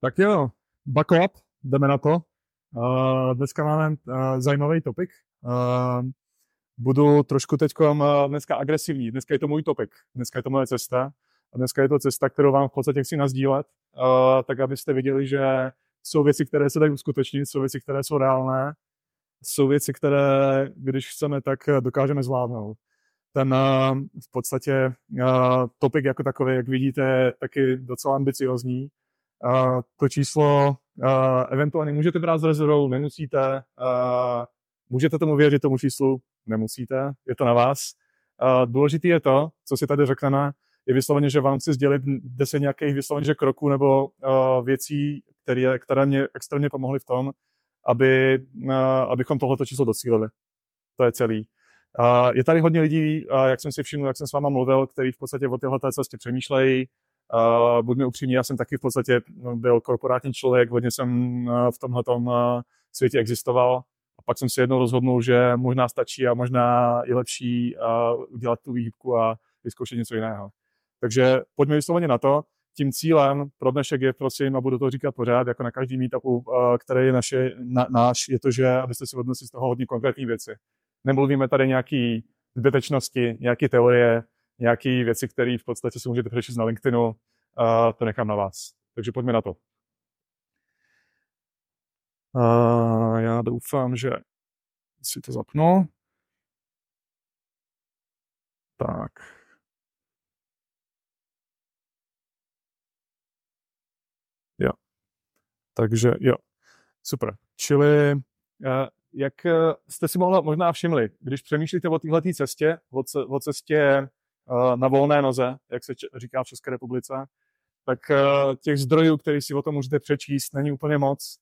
Tak jo, buck up, jdeme na to. Uh, dneska máme uh, zajímavý topik. Uh, budu trošku teď uh, dneska agresivní. Dneska je to můj topik. Dneska je to moje cesta. A dneska je to cesta, kterou vám v podstatě chci nazdílet, uh, tak abyste viděli, že jsou věci, které se dají uskutečnit, jsou věci, které jsou reálné, jsou věci, které, když chceme, tak dokážeme zvládnout. Ten uh, v podstatě uh, topik jako takový, jak vidíte, je taky docela ambiciozní To číslo uh, eventuálně můžete brát s rezervou, nemusíte. Uh, můžete tomu věřit, tomu číslu, nemusíte, je to na vás. Uh, důležitý je to, co si tady řekneme, je vysloveně, že vám chci sdělit deset nějakých vysloveně že kroků nebo uh, věcí, které, které mě extrémně pomohly v tom, aby, uh, abychom tohleto číslo docílili. To je celý. Uh, je tady hodně lidí, uh, jak jsem si všiml, jak jsem s váma mluvil, kteří v podstatě o téhle cestě přemýšlejí, Uh, buďme upřímní, já jsem taky v podstatě no, byl korporátní člověk, hodně jsem uh, v tomhle uh, světě existoval a pak jsem si jednou rozhodnul, že možná stačí a možná je lepší uh, udělat tu výhybku a vyzkoušet něco jiného. Takže pojďme vysloveně na to. Tím cílem pro dnešek je, prosím, a budu to říkat pořád, jako na každý meetupu, uh, který je naše, na, náš, je to, že abyste si odnesli z toho hodně konkrétní věci. Nemluvíme tady nějaký zbytečnosti, nějaké teorie, nějaké věci, které v podstatě si můžete přečíst na LinkedInu, a to nechám na vás. Takže pojďme na to. A já doufám, že si to zapnu. Tak. Jo. Takže jo. Super. Čili jak jste si mohla, možná všimli, když přemýšlíte o této cestě, o, cestě na volné noze, jak se říká v České republice, tak eh, těch zdrojů, který si o tom můžete přečíst, není úplně moc.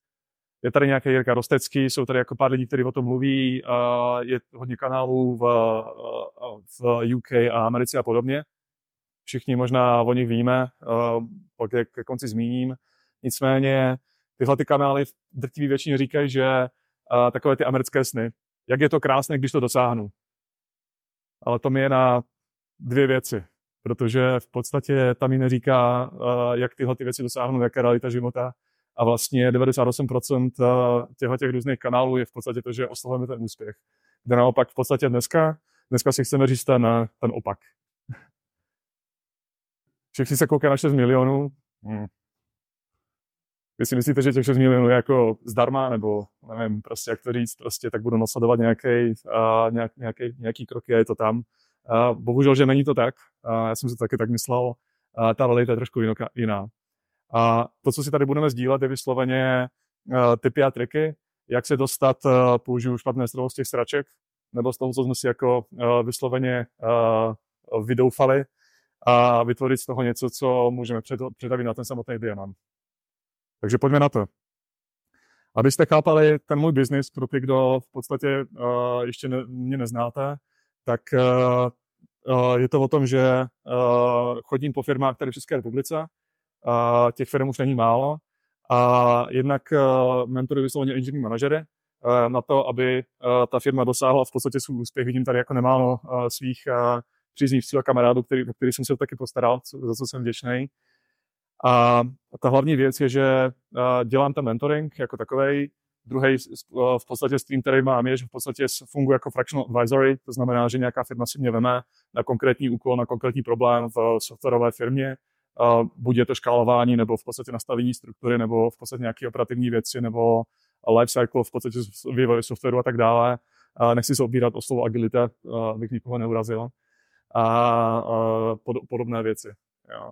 Je tady nějaký Jirka Rostecký, jsou tady jako pár lidí, kteří o tom mluví, je hodně kanálů v, eh, v UK a Americe a podobně. Všichni možná o nich víme, pak je ke konci zmíním. Nicméně tyhle ty kanály v drtivé většině říkají, že takové ty americké sny, jak je to krásné, když to dosáhnu. Ale to mi je na dvě věci, protože v podstatě tam mi neříká, eh, jak tyhle ty věci dosáhnout, jaká realita života. A vlastně 98% eh, těchto těch různých kanálů je v podstatě to, že oslavujeme ten úspěch. Kde naopak v podstatě dneska, dneska si chceme říct ten, ten opak. Všichni se koukají na 6 milionů. Hmm. Vy si myslíte, že těch 6 milionů je jako zdarma, nebo nevím, prostě jak to říct, prostě tak budu nasledovat nějaký, uh, nějak, nějaký, nějaký kroky a je to tam. Bohužel, že není to tak. Já jsem si to taky tak myslel. Ta realita je trošku jiná. A to, co si tady budeme sdílet, je vysloveně typy a triky, jak se dostat, použiju špatné slovo z těch sraček, nebo z toho, co jsme si jako vysloveně vydoufali a vytvořit z toho něco, co můžeme předavit na ten samotný diamant. Takže pojďme na to. Abyste chápali ten můj biznis, pro ty, kdo v podstatě uh, ještě ne, mě neznáte, tak uh, uh, je to o tom, že uh, chodím po firmách tady v České republice, těch firm už není málo, a jednak mentoruji vysloveně engineering manažery na to, aby ta firma dosáhla v podstatě svůj úspěch. Vidím tady jako nemálo svých příznivců a kamarádů, který, o který jsem se taky postaral, za co jsem vděčný. A ta hlavní věc je, že dělám ten mentoring jako takový, Druhý eh, v podstatě stream, který mám, je, že v podstatě funguje jako fractional advisory, to znamená, že nějaká firma si mě veme na konkrétní úkol, na konkrétní problém v softwarové firmě, buď je to škálování, nebo v podstatě nastavení struktury, nebo v podstatě nějaké operativní věci, nebo life cycle v podstatě vývoje softwaru a tak dále. Nechci se obírat o slovo agilita, abych nikoho neurazil. A podobné věci. Jo.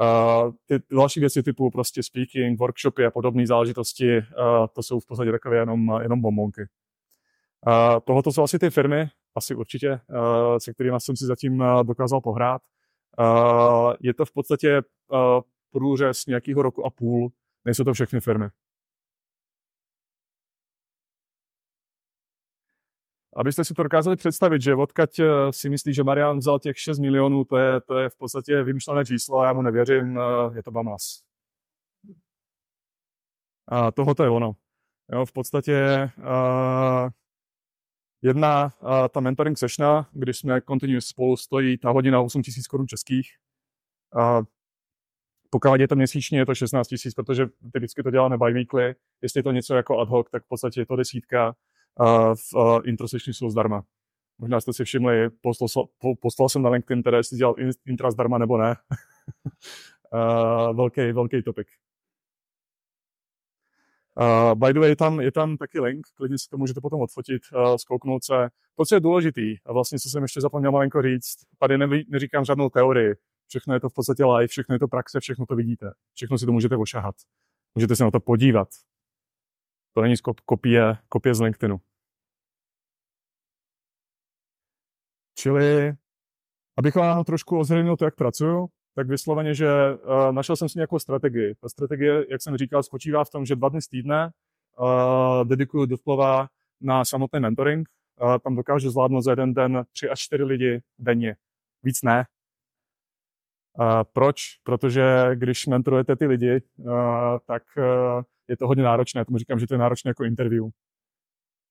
Uh, ty další věci typu prostě speaking, workshopy a podobné záležitosti, uh, to jsou v podstatě takové jenom, jenom bombonky. Uh, tohoto jsou asi ty firmy, asi určitě, uh, se kterými jsem si zatím uh, dokázal pohrát. Uh, je to v podstatě uh, průřez nějakého roku a půl, nejsou to všechny firmy. Abyste si to dokázali představit, že odkaď eh, si myslí, že Marian vzal těch 6 milionů, to je, to je v podstatě vymyšlené číslo a já mu nevěřím, eh, je to Bamas. A tohoto je ono. Jo, v podstatě uh, jedna uh, ta mentoring sessiona, když jsme continuous spolu, stojí ta hodina 8 000 korun českých. Uh, Pokud je to měsíčně, je to 16 tisíc, protože typicky to děláme bi-weekly. Jestli je to něco jako ad hoc, tak v podstatě je to desítka. V uh, intro jsou zdarma. Možná jste si všimli, poslal, poslal jsem na LinkedIn, teda jestli dělal intra zdarma nebo ne. velký, velký topik. Uh, by the way, je tam, je tam taky link, klidně si to můžete potom odfotit, uh, zkouknout se. To, co je důležitý, a vlastně, co jsem ještě zapomněl malinko říct, tady ne, neříkám žádnou teorii, všechno je to v podstatě live, všechno je to praxe, všechno to vidíte, všechno si to můžete ošahat. Můžete se na to podívat. To není kopie, kopie z LinkedInu. Čili, abych vám trošku ozřejmil to, jak pracuju, tak vysloveně, že uh, našel jsem si nějakou strategii. Ta strategie, jak jsem říkal, spočívá v tom, že dva dny z týdne uh, dedikuju doslova na samotný mentoring. Uh, tam dokážu zvládnout za jeden den tři až čtyři lidi denně. Víc ne. Uh, proč? Protože když mentorujete ty lidi, uh, tak uh, je to hodně náročné. Tomu říkám, že to je náročné jako interview.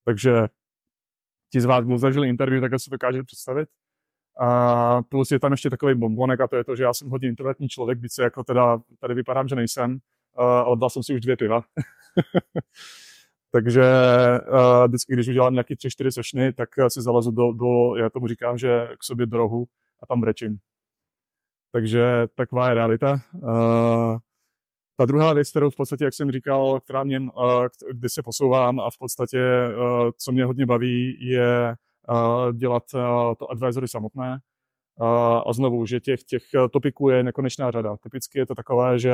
Takže ti z vás, kdo zažili interview, tak si dokážete představit. A plus je tam ještě takový bombonek a to je to, že já jsem hodně introvertní člověk, více jako teda tady vypadám, že nejsem, ale dal jsem si už dvě piva. Takže uh, vždycky, když udělám nějaký tři, čtyři sešny, tak si zalezu do, do, já tomu říkám, že k sobě do rohu a tam brečím. Takže taková je realita. Uh, ta druhá věc, kterou v podstatě, jak jsem říkal, která mě, uh, kdy se posouvám a v podstatě, uh, co mě hodně baví, je dělat to advisory samotné. A znovu, že těch, těch topiků je nekonečná řada. Typicky je to takové, že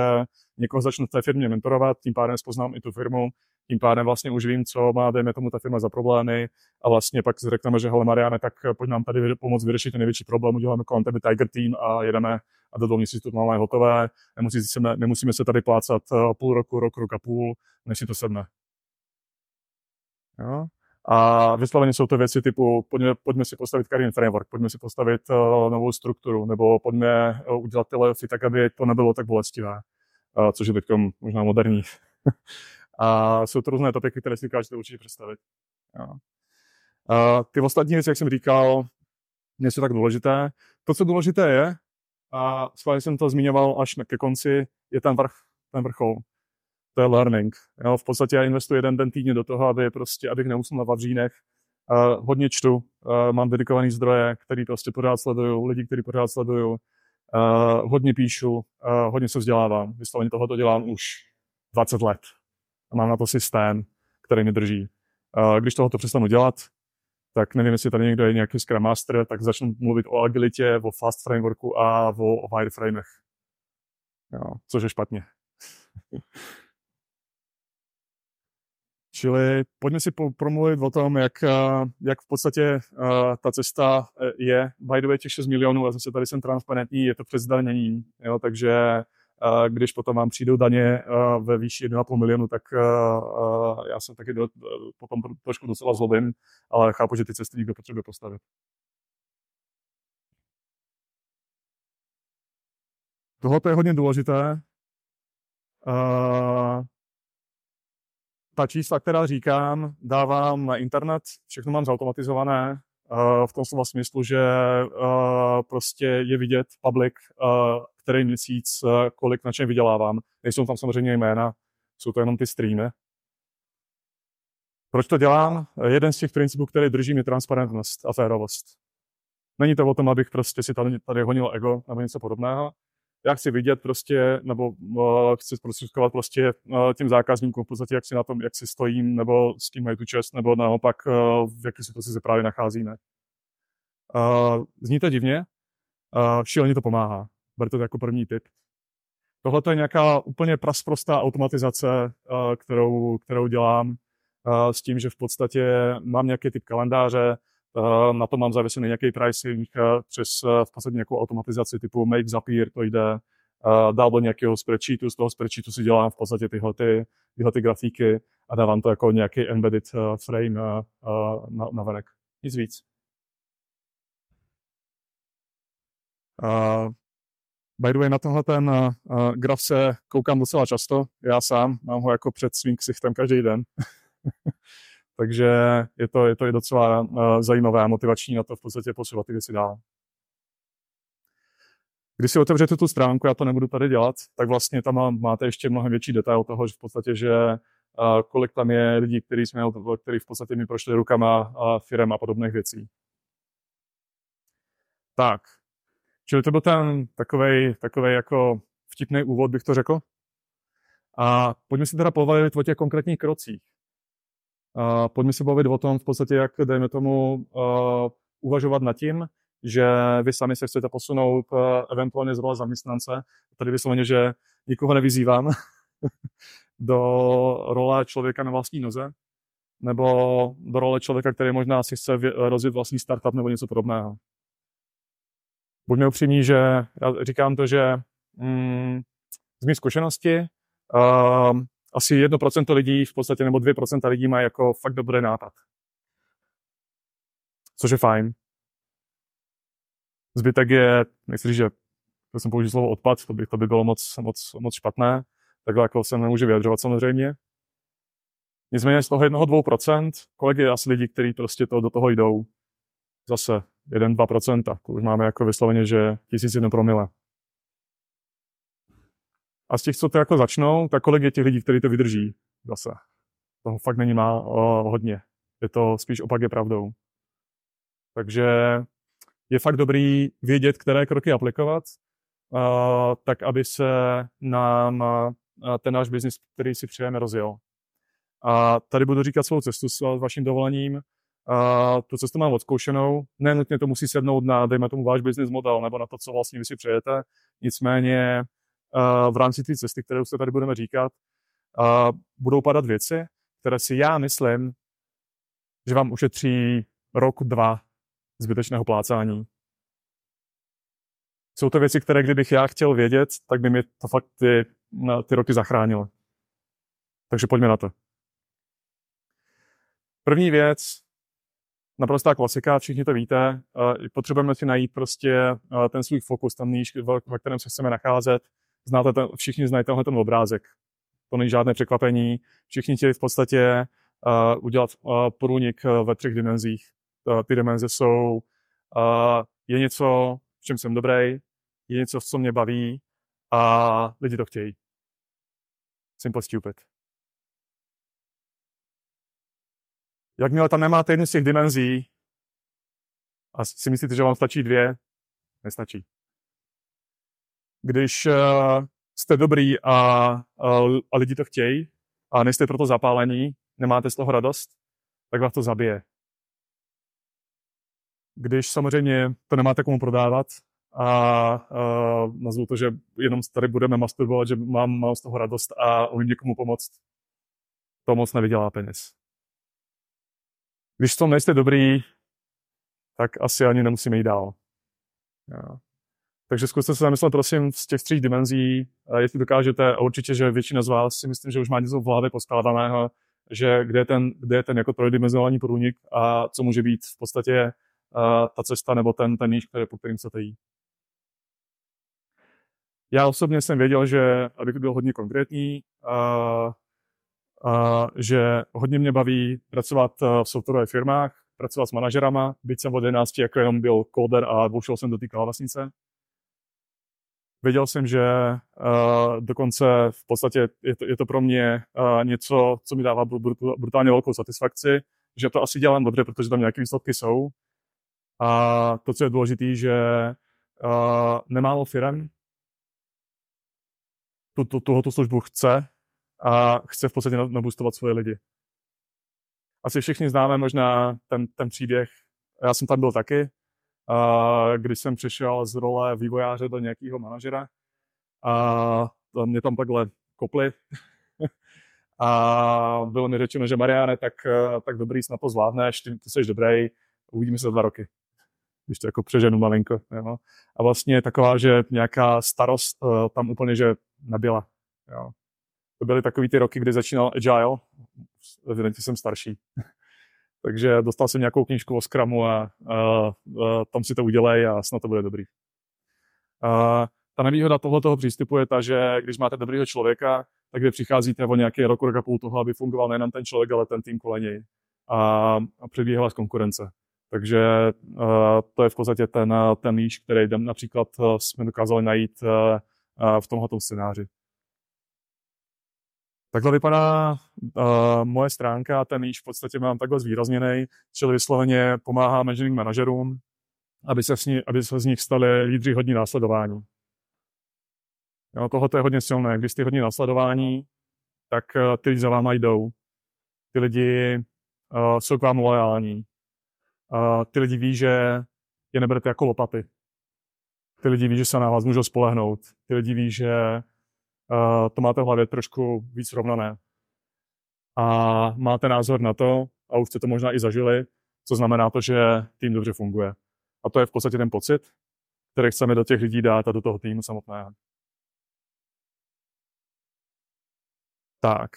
někoho začnu v té firmě mentorovat, tím pádem spoznám i tu firmu, tím pádem vlastně už vím, co má, dejme tomu, ta firma za problémy a vlastně pak řekneme, že hele Mariane, tak pojď nám tady pomoct vyřešit ten největší problém, uděláme kolem tebe Tiger Team a jedeme a do dvou měsíců to máme hotové, nemusíme, nemusíme se tady plácat půl roku, rok, rok a půl, než si to sedne. Jo? A vysloveně jsou to věci typu, pojďme, pojďme si postavit kariérní framework, pojďme si postavit uh, novou strukturu, nebo pojďme uh, udělat ty tak, aby to nebylo tak bolestivé, uh, což je teď možná moderní. a jsou to různé topiky, které si dokážete určitě představit. Jo. Uh, ty ostatní věci, jak jsem říkal, nejsou tak důležité. To, co důležité je, a schválně jsem to zmiňoval až ke konci, je ten vrch, ten vrchol to je learning. Jo, v podstatě já investuji jeden den týdně do toho, aby prostě, abych neusnul na vavřínech. Uh, hodně čtu, uh, mám dedikovaný zdroje, který prostě pořád sleduju, lidi, který pořád sleduju. Uh, hodně píšu, uh, hodně se vzdělávám. Vysloveně tohoto dělám už 20 let. A mám na to systém, který mi drží. Když tohoto přestanu dělat, tak nevím, jestli tady někdo je nějaký Scrum Master, tak začnu mluvit o agilitě, o fast frameworku a o, wireframech. Jo, což je špatně. Čili pojďme si promluvit o tom, jak, jak v podstatě uh, ta cesta eh, je. By the way, těch 6 milionů, a zase tady jsem transparentní, je to přes danění, jo, takže když potom vám přijdou daně ve výši 1,5 milionu, tak já jsem taky potom trošku docela zlobím, ale chápu, že ty cesty někdo potřebuje postavit. Tohle je hodně důležité. Ta čísla, která říkám, dávám na internet, všechno mám zautomatizované, v tom slova smyslu, že uh, prostě je vidět public, uh, který měsíc, kolik na čem vydělávám. Nejsou tam samozřejmě jména, jsou to jenom ty streamy. Proč to dělám? Jeden z těch principů, který držím, je transparentnost a férovost. Není to o tom, abych prostě si tady, tady honil ego nebo něco podobného, já chci vidět prostě, nebo uh, chci zprostředkovat prostě uh, těm zákazníkům v podstatě, jak si na tom, jak si stojím, nebo s kým mají tu čest, nebo naopak uh, v jaké situaci se právě nacházíme. Uh, zní to divně, uh, šíleně to pomáhá. Berte to jako první tip. Tohle je nějaká úplně prasprostá automatizace, uh, kterou, kterou dělám uh, s tím, že v podstatě mám nějaký typ kalendáře, Eh, na to mám zavěsený nějaký pricing eh, přes eh, v podstatě nějakou automatizaci typu Make Zapier, to jde dál do nějakého spreadsheetu, z toho spreadsheetu si dělám v podstatě tyhle, ty, tyhle ty grafíky a dávám to jako nějaký embedded frame na, na venek. Nic víc. Uh, by the way, na tenhle ten uh, graf se koukám docela často, já sám, mám ho jako před svým ksichtem každý den. Takže je to, je to i docela uh, zajímavé a motivační na to v podstatě posouvat ty věci dál. Když si otevřete tu stránku, já to nebudu tady dělat, tak vlastně tam máte ještě mnohem větší detail toho, že v podstatě, že uh, kolik tam je lidí, kteří jsme, který v podstatě mi prošli rukama a firem a podobných věcí. Tak, čili to byl ten takový takovej jako vtipný úvod, bych to řekl. A pojďme si teda povědět o těch konkrétních krocích. A pojďme se bavit o tom v podstatě, jak, dejme tomu, uh, uvažovat nad tím, že vy sami se chcete posunout uh, eventuálně z role zaměstnance. Tady vysloveně, že nikoho nevyzývám do role člověka na vlastní noze, nebo do role člověka, který možná si chce rozjet vlastní startup nebo něco podobného. Buďme upřímní, že já říkám to, že mm, z mých zkušenosti uh, asi 1% lidí v podstatě, nebo 2% lidí má jako fakt dobrý nápad. Což je fajn. Zbytek je, říct, že to jsem použil slovo odpad, to by, to by bylo moc, moc, moc špatné, takhle jako se nemůže vyjadřovat samozřejmě. Nicméně z toho jednoho dvou procent, kolik je asi lidí, kteří prostě to, do toho jdou? Zase 1-2%, už máme jako vysloveně, že tisíc jedno promile. A z těch, co to jako začnou, tak kolik je těch lidí, kteří to vydrží zase. Toho fakt není má o, hodně. Je to spíš opak je pravdou. Takže je fakt dobrý vědět, které kroky aplikovat, uh, tak aby se nám uh, ten náš biznis, který si přejeme, rozjel. A tady budu říkat svou cestu s vaším dovolením. Uh, tu cestu mám odzkoušenou. Nenutně to musí sednout na, dejme tomu, váš business model nebo na to, co vlastně vy si přejete. Nicméně v rámci té cesty, kterou se tady budeme říkat, budou padat věci, které si já myslím, že vám ušetří rok, dva zbytečného plácání. Jsou to věci, které kdybych já chtěl vědět, tak by mi to fakt ty, ty roky zachránilo. Takže pojďme na to. První věc, naprostá klasika, všichni to víte, potřebujeme si najít prostě ten svůj fokus, ten níž, ve kterém se chceme nacházet, Znáte ten, všichni znají tenhle ten obrázek. To není žádné překvapení. Všichni chtěli v podstatě uh, udělat uh, průnik uh, ve třech dimenzích. Uh, ty dimenze jsou, uh, je něco, v čem jsem dobrý, je něco, co mě baví a lidi to chtějí. Simple stupid. Jakmile tam nemáte jednu z těch dimenzí a si myslíte, že vám stačí dvě, nestačí když uh, jste dobrý a, uh, a lidi to chtějí a nejste proto zapálení, nemáte z toho radost, tak vás to zabije. Když samozřejmě to nemáte komu prodávat a uh, nazvu to, že jenom tady budeme masturbovat, že mám, mám z toho radost a umím někomu pomoct, to moc nevydělá peněz. Když v tom nejste dobrý, tak asi ani nemusíme jít dál. Jo. Takže zkuste se zamyslet, prosím, z těch tří dimenzí, jestli dokážete, a určitě, že většina z vás si myslím, že už má něco v hlavě poskládaného, že kde je ten, kde je ten jako trojdimenzionální průnik a co může být v podstatě uh, ta cesta nebo ten, ten níž, který, po kterým chcete jít. Já osobně jsem věděl, že, abych byl hodně konkrétní, uh, uh, že hodně mě baví pracovat v softwarové firmách, pracovat s manažerama, byť jsem od 11 jako jenom byl coder a voušel jsem do té klávesnice. Věděl jsem, že uh, dokonce v podstatě je to, je to pro mě uh, něco, co mi dává brutálně velkou satisfakci, že to asi dělám dobře, protože tam nějaké výsledky jsou. A to, co je důležité, že uh, nemálo firm tu, tu, tuhoto službu chce a chce v podstatě nabustovat svoje lidi. Asi všichni známe možná ten, ten příběh. Já jsem tam byl taky, když jsem přišel z role vývojáře do nějakého manažera a mě tam takhle kopli a bylo mi řečeno, že Mariane, tak, tak dobrý, snad to zvládneš, ty, ty jsi dobrý, uvidíme se za dva roky. Když to jako přeženu malinko. Jo. A vlastně taková, že nějaká starost uh, tam úplně, že nebyla. Jo. To byly takový ty roky, kdy začínal Agile, evidentně jsem starší. Takže dostal jsem nějakou knížku o Scrumu a, a, a tam si to udělej a snad to bude dobrý. A, ta nevýhoda tohoto přístupu je ta, že když máte dobrýho člověka, tak vy přicházíte o nějaký rok, rok a půl toho, aby fungoval nejen ten člověk, ale ten tým kolem něj. A, a předbíhala z konkurence. Takže uh, to je v podstatě ten, ten níž, který například jsme dokázali najít uh, uh, v tomto scénáři. Takhle vypadá uh, moje stránka, ten níž v podstatě mám takhle zvýrazněný, čili vysloveně pomáhá managing manažerům, aby se, ní, aby se z nich stali lídři hodní následování. Jo, tohle je hodně silné. Když jste hodně následování, tak uh, ty lidi za váma jdou. Ty lidi uh, jsou k vám loajální. Uh, ty lidi ví, že je neberete jako lopaty. Ty lidi ví, že se na vás můžou spolehnout. Ty lidi ví, že uh, to máte v hlavě trošku víc rovnané. A máte názor na to, a už jste to možná i zažili, co znamená to, že tým dobře funguje. A to je v podstatě ten pocit, který chceme do těch lidí dát a do toho týmu samotného. Tak,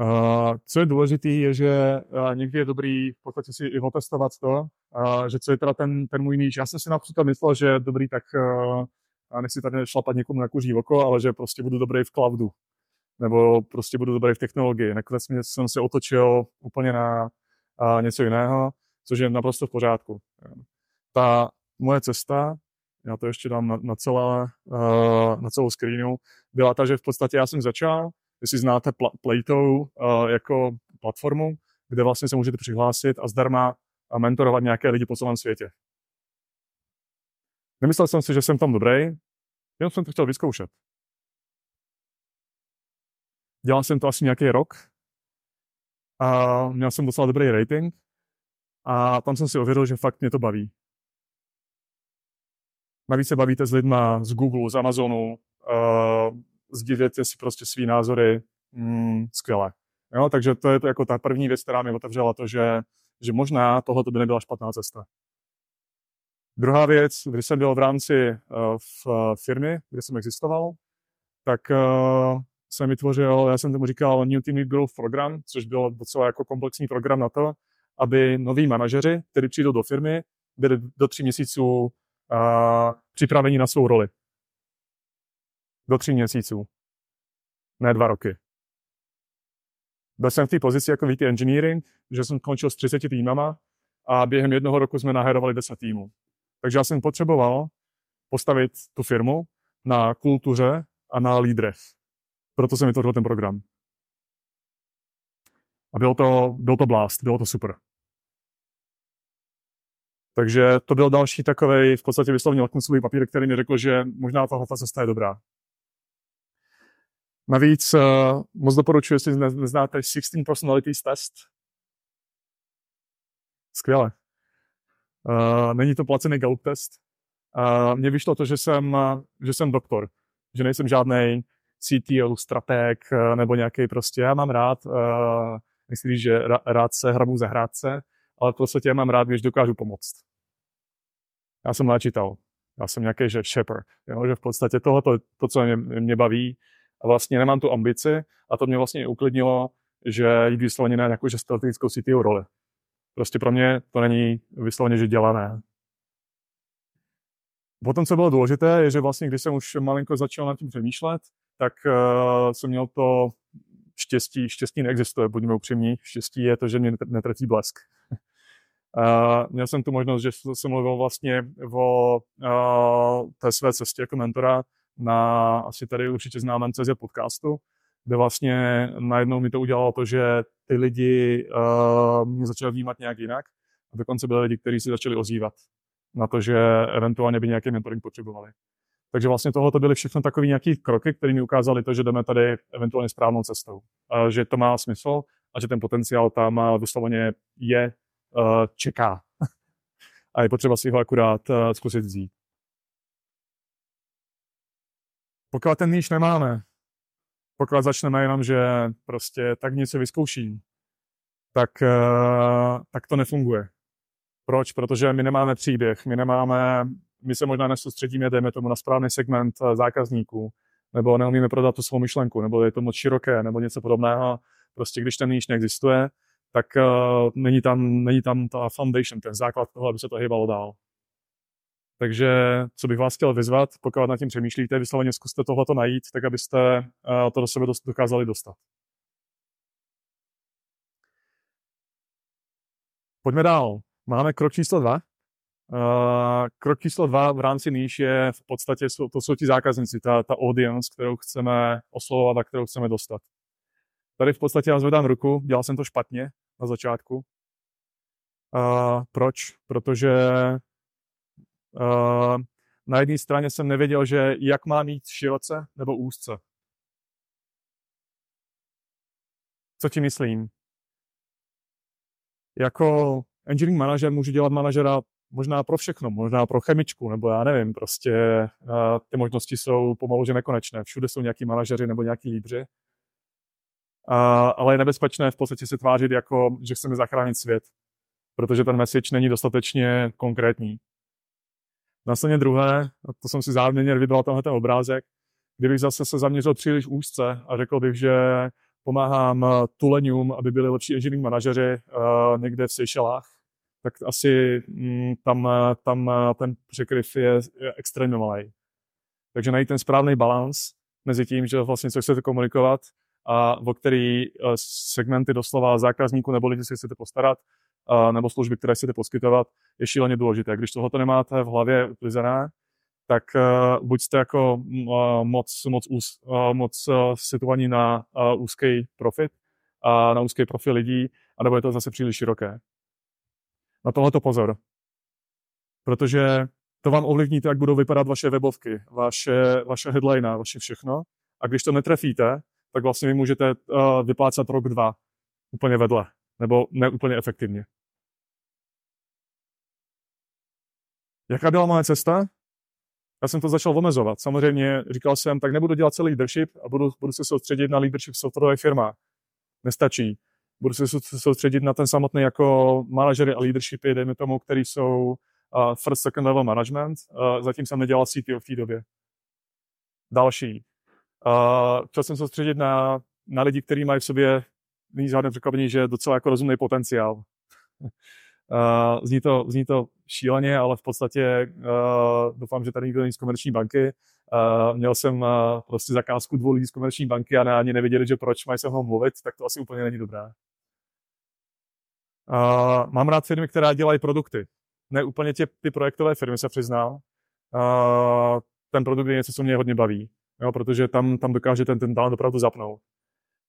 uh, co je důležité, je, že uh, někdy je dobrý v podstatě si i otestovat to, uh, že co je teda ten, ten můj níž. Já jsem si například myslel, že je dobrý tak uh, a nechci tady šlapat někomu na kuří oko, ale že prostě budu dobrý v cloudu. Nebo prostě budu dobrý v technologii. Nakonec jsem se otočil úplně na a, něco jiného, což je naprosto v pořádku. Ta moje cesta, já to ještě dám na, na, celé, na celou screenu, byla ta, že v podstatě já jsem začal, jestli znáte pl- Playtou jako platformu, kde vlastně se můžete přihlásit a zdarma mentorovat nějaké lidi po celém světě. Nemyslel jsem si, že jsem tam dobrý, jenom jsem to chtěl vyzkoušet. Dělal jsem to asi nějaký rok a měl jsem docela dobrý rating a tam jsem si ověřil, že fakt mě to baví. Navíc se bavíte s lidma z Google, z Amazonu, uh, sdílíte si prostě svý názory, mm, skvěle. Jo, takže to je to jako ta první věc, která mi otevřela to, že, že možná tohle by nebyla špatná cesta. Druhá věc, když jsem byl v rámci uh, v uh, firmy, kde jsem existoval, tak uh, jsem vytvořil, já jsem tomu říkal New Team Growth program, což byl docela jako komplexní program na to, aby noví manažeři, kteří přijdou do firmy, byli do tří měsíců uh, připraveni na svou roli. Do tří měsíců. Ne dva roky. Byl jsem v té pozici jako VP Engineering, že jsem končil s 30 týmama a během jednoho roku jsme naherovali 10 týmů. Takže já jsem potřeboval postavit tu firmu na kultuře a na lídrech. Proto jsem vytvořil ten program. A bylo to, byl to blast, bylo to super. Takže to byl další takový v podstatě vyslovně lakmusový papír, který mi řekl, že možná tahle cesta je dobrá. Navíc uh, moc doporučuji, jestli neznáte 16 Personalities Test. Skvěle. Uh, není to placený Gallup test. Uh, mně vyšlo to, že jsem, že jsem doktor, že nejsem žádný CTO, strateg uh, nebo nějaký prostě, já mám rád, uh, říct, že rád se hrabu zahrát se, ale v podstatě já mám rád, když dokážu pomoct. Já jsem léčitel, já jsem nějaký že shepherd, jo, že v podstatě tohle to, co mě, mě baví a vlastně nemám tu ambici a to mě vlastně uklidnilo, že jít vysloveně na nějakou strategickou CTO roli. Prostě pro mě to není vysloveně, že dělané. Potom, co bylo důležité, je, že vlastně, když jsem už malinko začal nad tím přemýšlet, tak uh, jsem měl to štěstí. Štěstí neexistuje, buďme upřímní. Štěstí je to, že mě netratí blesk. Uh, měl jsem tu možnost, že jsem mluvil vlastně o uh, té své cestě jako mentora na asi tady určitě známém CZ podcastu, kde vlastně najednou mi to udělalo to, že ty lidi uh, mě začali vnímat nějak jinak a dokonce byli lidi, kteří si začali ozývat na to, že eventuálně by nějaký mentoring potřebovali. Takže vlastně tohle to byly všechno takové nějaké kroky, které mi ukázaly to, že jdeme tady eventuálně správnou cestou. A že to má smysl a že ten potenciál tam doslovně je, uh, čeká. a je potřeba si ho akurát uh, zkusit vzít. Pokud ten níž nemáme, pokud začneme jenom, že prostě tak něco vyzkouším, tak, uh, tak to nefunguje. Proč? Protože my nemáme příběh, my nemáme, my se možná nesoustředíme, dejme tomu, na správný segment uh, zákazníků, nebo neumíme prodat tu svou myšlenku, nebo je to moc široké, nebo něco podobného. Prostě když ten níž neexistuje, tak uh, není, tam, není tam ta foundation, ten základ toho, aby se to hýbalo dál. Takže co bych vás chtěl vyzvat, pokud nad tím přemýšlíte, vysloveně zkuste tohleto najít, tak abyste uh, to do sebe dokázali dostat. Pojďme dál. Máme krok číslo dva. Uh, krok číslo dva v rámci níž je v podstatě, to jsou ti zákazníci, ta, ta audience, kterou chceme oslovovat a kterou chceme dostat. Tady v podstatě já zvedám ruku, dělal jsem to špatně na začátku. Uh, proč? Protože na jedné straně jsem nevěděl, že jak má mít široce nebo úzce. Co ti myslím? Jako engineering manažer můžu dělat manažera možná pro všechno, možná pro chemičku, nebo já nevím, prostě uh, ty možnosti jsou pomalu že nekonečné. Všude jsou nějaký manažeři nebo nějaký lídři. Uh, ale je nebezpečné v podstatě se tvářit jako, že chceme zachránit svět, protože ten message není dostatečně konkrétní. Následně druhé, to jsem si záměrně vybral tenhle ten obrázek, kdybych zase se zaměřil příliš úzce a řekl bych, že pomáhám tuleňům, aby byli lepší engineering manažeři uh, někde v Seychelách, tak asi mm, tam, tam ten překryv je, je extrémně malý. Takže najít ten správný balans mezi tím, že vlastně co chcete komunikovat a o který segmenty doslova zákazníků nebo lidi se chcete postarat, nebo služby, které chcete poskytovat, je šíleně důležité. Když tohle nemáte v hlavě uklizené, tak uh, buď jste jako uh, moc, moc, uh, moc uh, situovaní na uh, úzký profit, a na úzký profil lidí, anebo je to zase příliš široké. Na tohle to pozor. Protože to vám ovlivní jak budou vypadat vaše webovky, vaše, vaše headline, vaše všechno. A když to netrefíte, tak vlastně vy můžete uh, vyplácat rok, dva úplně vedle, nebo ne úplně efektivně. Jaká byla moje cesta? Já jsem to začal omezovat. Samozřejmě říkal jsem, tak nebudu dělat celý leadership a budu, budu se soustředit na leadership softwarové firmách. Nestačí. Budu se soustředit na ten samotný jako manažery a leadershipy, dejme tomu, který jsou uh, first, second level management. Uh, zatím jsem nedělal CTO v té době. Další. Uh, chtěl jsem soustředit na, na lidi, kteří mají v sobě, není žádné překvapení, že je docela jako rozumný potenciál. Uh, zní, to, zní to šíleně, ale v podstatě uh, doufám, že tady nikdo není z komerční banky. Uh, měl jsem uh, prostě zakázku dvou lidí z komerční banky a ne, ani nevěděli, že proč mají se mnou mluvit, tak to asi úplně není dobré. Uh, mám rád firmy, které dělají produkty. Ne úplně tě, ty projektové firmy, se přiznám. Uh, ten produkt je něco, co mě hodně baví, jo, protože tam, tam dokáže ten, ten talent opravdu zapnout.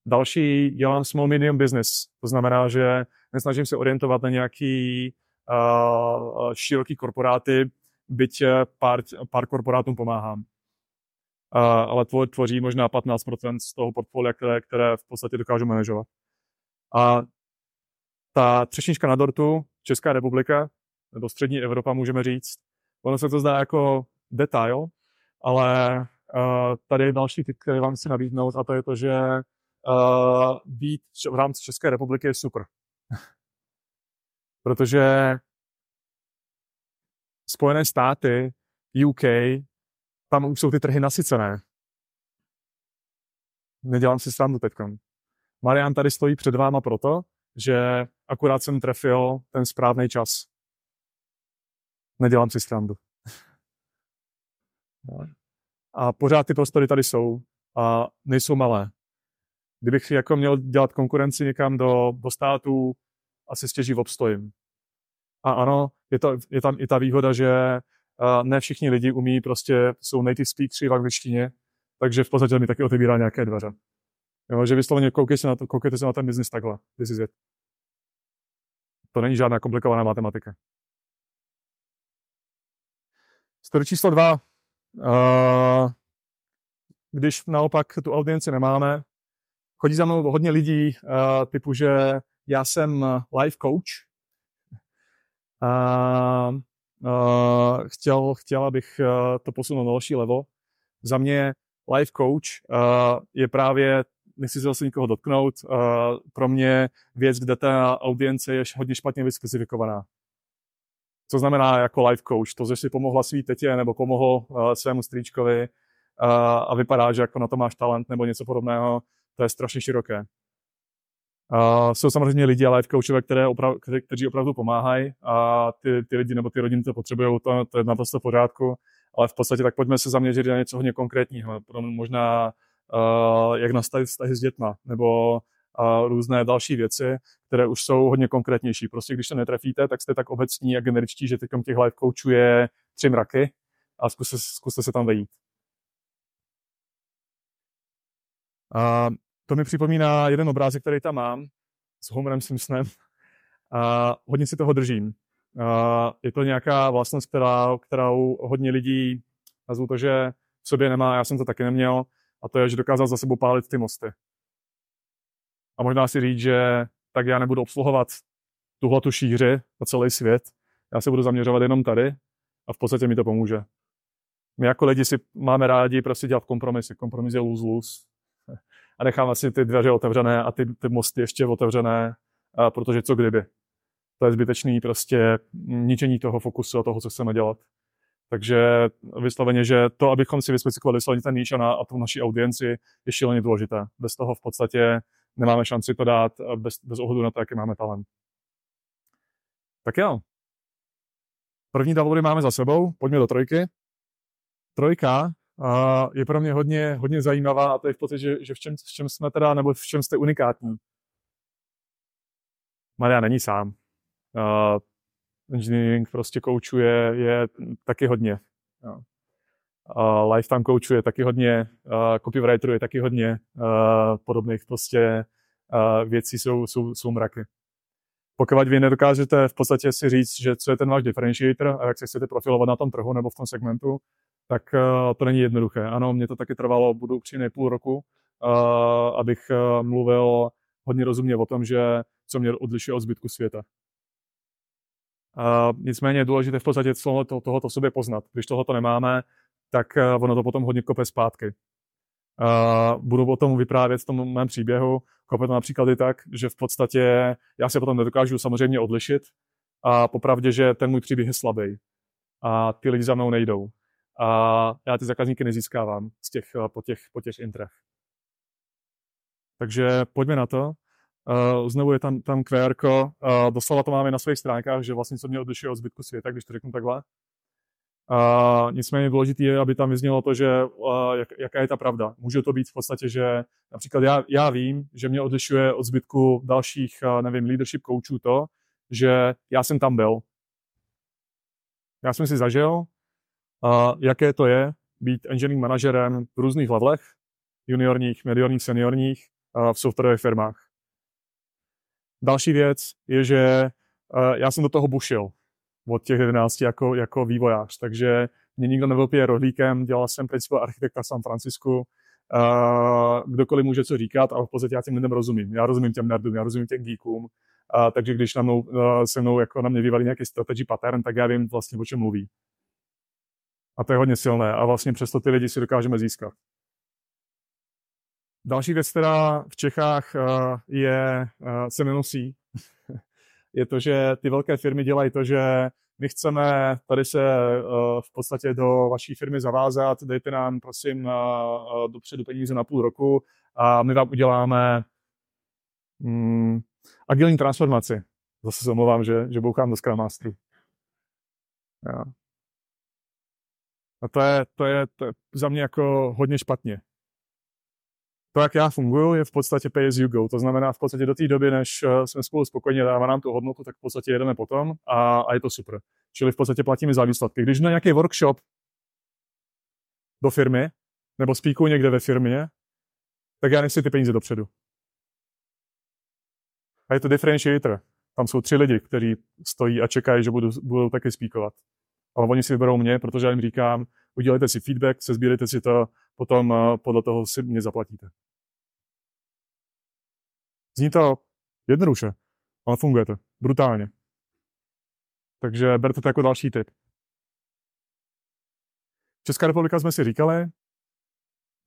Další dělám small medium business, to znamená, že nesnažím se orientovat na nějaký uh, široký korporáty, byť pár, pár korporátům pomáhám. Uh, ale tvoří možná 15% z toho portfolia, které, které v podstatě dokážu manažovat. A ta třešnička na dortu, Česká republika, nebo střední Evropa, můžeme říct, ono se to zdá jako detail, ale uh, tady je další tip, který vám chci nabídnout, a to je to, že uh, být v rámci České republiky je super. Protože Spojené státy, UK, tam už jsou ty trhy nasycené. Nedělám si srandu teďkom. Marian tady stojí před váma proto, že akurát jsem trefil ten správný čas. Nedělám si srandu. A pořád ty prostory tady jsou a nejsou malé. Kdybych jako měl dělat konkurenci někam do, do států, asi stěží obstojím. A ano, je, to, je tam i ta výhoda, že uh, ne všichni lidi umí prostě, jsou native speakers v angličtině, takže v podstatě mi taky otevírá nějaké dveře. Jo, že vysloveně koukejte se na, to, koukejte se na ten biznis takhle. This is it. To není žádná komplikovaná matematika. Story číslo dva. Uh, když naopak tu audienci nemáme, chodí za mnou hodně lidí uh, typu, že já jsem life coach. Uh, uh, chtěl, chtěl, abych uh, to posunul na další level. Za mě life coach uh, je právě nechci se zase nikoho dotknout, uh, pro mě věc, kde ta audience je hodně špatně vyspecifikovaná. Co znamená jako life coach? To, že si pomohla svý tetě nebo pomohl uh, svému strýčkovi uh, a vypadá, že jako na to máš talent nebo něco podobného, to je strašně široké. Uh, jsou samozřejmě lidi a life coachové, které oprav, kteří, kteří opravdu pomáhají a ty, ty lidi nebo ty rodiny to potřebují, to, to je naprosto v pořádku, ale v podstatě tak pojďme se zaměřit na něco hodně konkrétního. Možná uh, jak nastavit vztahy s dětma, nebo a různé další věci, které už jsou hodně konkrétnější. Prostě když to netrefíte, tak jste tak obecní a generičtí, že teď těch life coachů je tři mraky a zkuste, zkuste se tam vejít. A to mi připomíná jeden obrázek, který tam mám s Homerem Simpsonem. A hodně si toho držím. A je to nějaká vlastnost, která, kterou hodně lidí, nazvu to, že v sobě nemá, já jsem to taky neměl, a to je, že dokázal za sebou pálit ty mosty. A možná si říct, že tak já nebudu obsluhovat tuhle tu šíři na celý svět, já se budu zaměřovat jenom tady a v podstatě mi to pomůže. My jako lidi si máme rádi prostě dělat kompromisy. Kompromis je lose-lose. A necháme si ty dveře otevřené a ty, ty mosty ještě otevřené, a protože co kdyby. To je zbytečný prostě ničení toho fokusu a toho, co chceme dělat. Takže vysloveně, že to, abychom si vyspecifikovali vysloveně ten níž a, a tu naší audienci, je šíleně důležité. Bez toho v podstatě nemáme šanci to dát bez, bez ohledu na to, jaký máme talent. Tak jo. První downloady máme za sebou, pojďme do trojky. Trojka uh, je pro mě hodně, hodně zajímavá a to je v podstatě, že, že v, čem, v čem jsme teda, nebo v čem jste unikátní. Maria není sám. Uh, engineering prostě koučuje, je taky hodně. Uh, lifetime coachuje taky hodně, uh, copywriterů je taky hodně, uh, podobných prostě uh, věcí jsou, jsou, jsou mraky. Pokud vy nedokážete v podstatě si říct, že co je ten váš differentiator a jak se chcete profilovat na tom trhu nebo v tom segmentu, tak uh, to není jednoduché. Ano, mě to taky trvalo, budu upřímný půl roku, uh, abych uh, mluvil hodně rozumně o tom, že co mě odlišuje od zbytku světa. Nicméně je důležité v podstatě tohoto, tohoto sobě poznat. Když tohoto nemáme, tak ono to potom hodně kope zpátky. Budu o tom vyprávět v tom mém příběhu. Kope to například i tak, že v podstatě já se potom nedokážu samozřejmě odlišit a popravdě, že ten můj příběh je slabý a ty lidi za mnou nejdou. A já ty zákazníky nezískávám z těch, po, těch, po těch intrech. Takže pojďme na to. Uh, znovu je tam, tam QR, uh, doslova to máme na svých stránkách, že vlastně co mě odlišuje od zbytku světa, když to řeknu takhle. Uh, nicméně důležité je, aby tam vyznělo to, že uh, jak, jaká je ta pravda. Může to být v podstatě, že například já, já vím, že mě odlišuje od zbytku dalších, uh, nevím, leadership coachů to, že já jsem tam byl. Já jsem si zažil, uh, jaké to je být engineering manažerem v různých levelech, juniorních, mediorních, seniorních, v softwarových firmách. Další věc je, že uh, já jsem do toho bušil od těch 11 jako, jako vývojář, takže mě nikdo nebyl rohlíkem, dělal jsem principal architekta v San Francisku, uh, kdokoliv může co říkat, ale v podstatě já těm lidem rozumím. Já rozumím těm nerdům, já rozumím těm geekům, uh, takže když na mnou, se mnou jako na mě vyvalí nějaký strategy pattern, tak já vím vlastně, o čem mluví. A to je hodně silné a vlastně přesto ty lidi si dokážeme získat. Další věc, která v Čechách uh, je, uh, se nenosí, je to, že ty velké firmy dělají to, že my chceme tady se uh, v podstatě do vaší firmy zavázat, dejte nám prosím dopředu peníze na půl roku a my vám uděláme um, agilní transformaci. Zase se omlouvám, že, že bouchám do Scrum Masteru. A to je, to, je, to je za mě jako hodně špatně to, jak já funguji, je v podstatě pay as you go. To znamená v podstatě do té doby, než eh, jsme spolu spokojeni, dává nám tu hodnotu, tak v podstatě jedeme potom a, a je to super. Čili v podstatě platíme za výsledky. Když na nějaký workshop do firmy, nebo spíkuju někde ve firmě, tak já nechci ty peníze dopředu. A je to differentiator. Tam jsou tři lidi, kteří stojí a čekají, že budou, budou taky spíkovat. Ale oni si vyberou mě, protože já jim říkám, udělejte si feedback, sezbírejte si to, potom eh, podle toho si mě zaplatíte. Zní to jednoduše, ale funguje to. Brutálně. Takže berte to jako další tip. Česká republika jsme si říkali,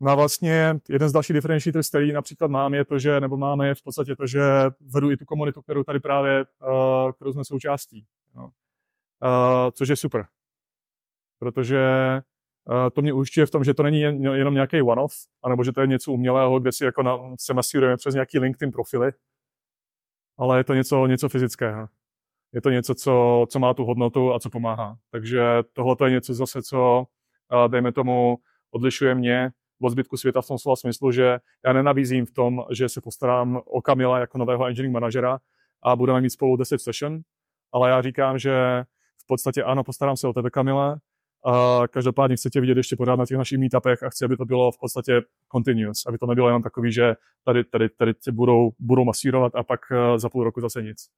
No a vlastně jeden z dalších differentiators, který například mám, je to, že, nebo máme je v podstatě to, že vedu i tu komunitu, kterou tady právě, uh, kterou jsme součástí. No. Uh, což je super. Protože uh, to mě ujišťuje v tom, že to není jen, jenom nějaký one-off, anebo že to je něco umělého, kde si jako na, se masírujeme přes nějaký LinkedIn profily, ale je to něco, něco fyzického. Je to něco, co, co má tu hodnotu a co pomáhá. Takže tohle je něco zase, co, uh, dejme tomu, odlišuje mě od zbytku světa v tom slova smyslu, že já nenabízím v tom, že se postarám o Kamila jako nového engineering manažera a budeme mít spolu 10 session, ale já říkám, že v podstatě ano, postarám se o tebe, Kamile, a každopádně chci tě vidět ještě pořád na těch našich meetupech a chci, aby to bylo v podstatě continuous, aby to nebylo jenom takový, že tady, tady, tady tě budou, budou masírovat a pak eh, za půl roku zase nic.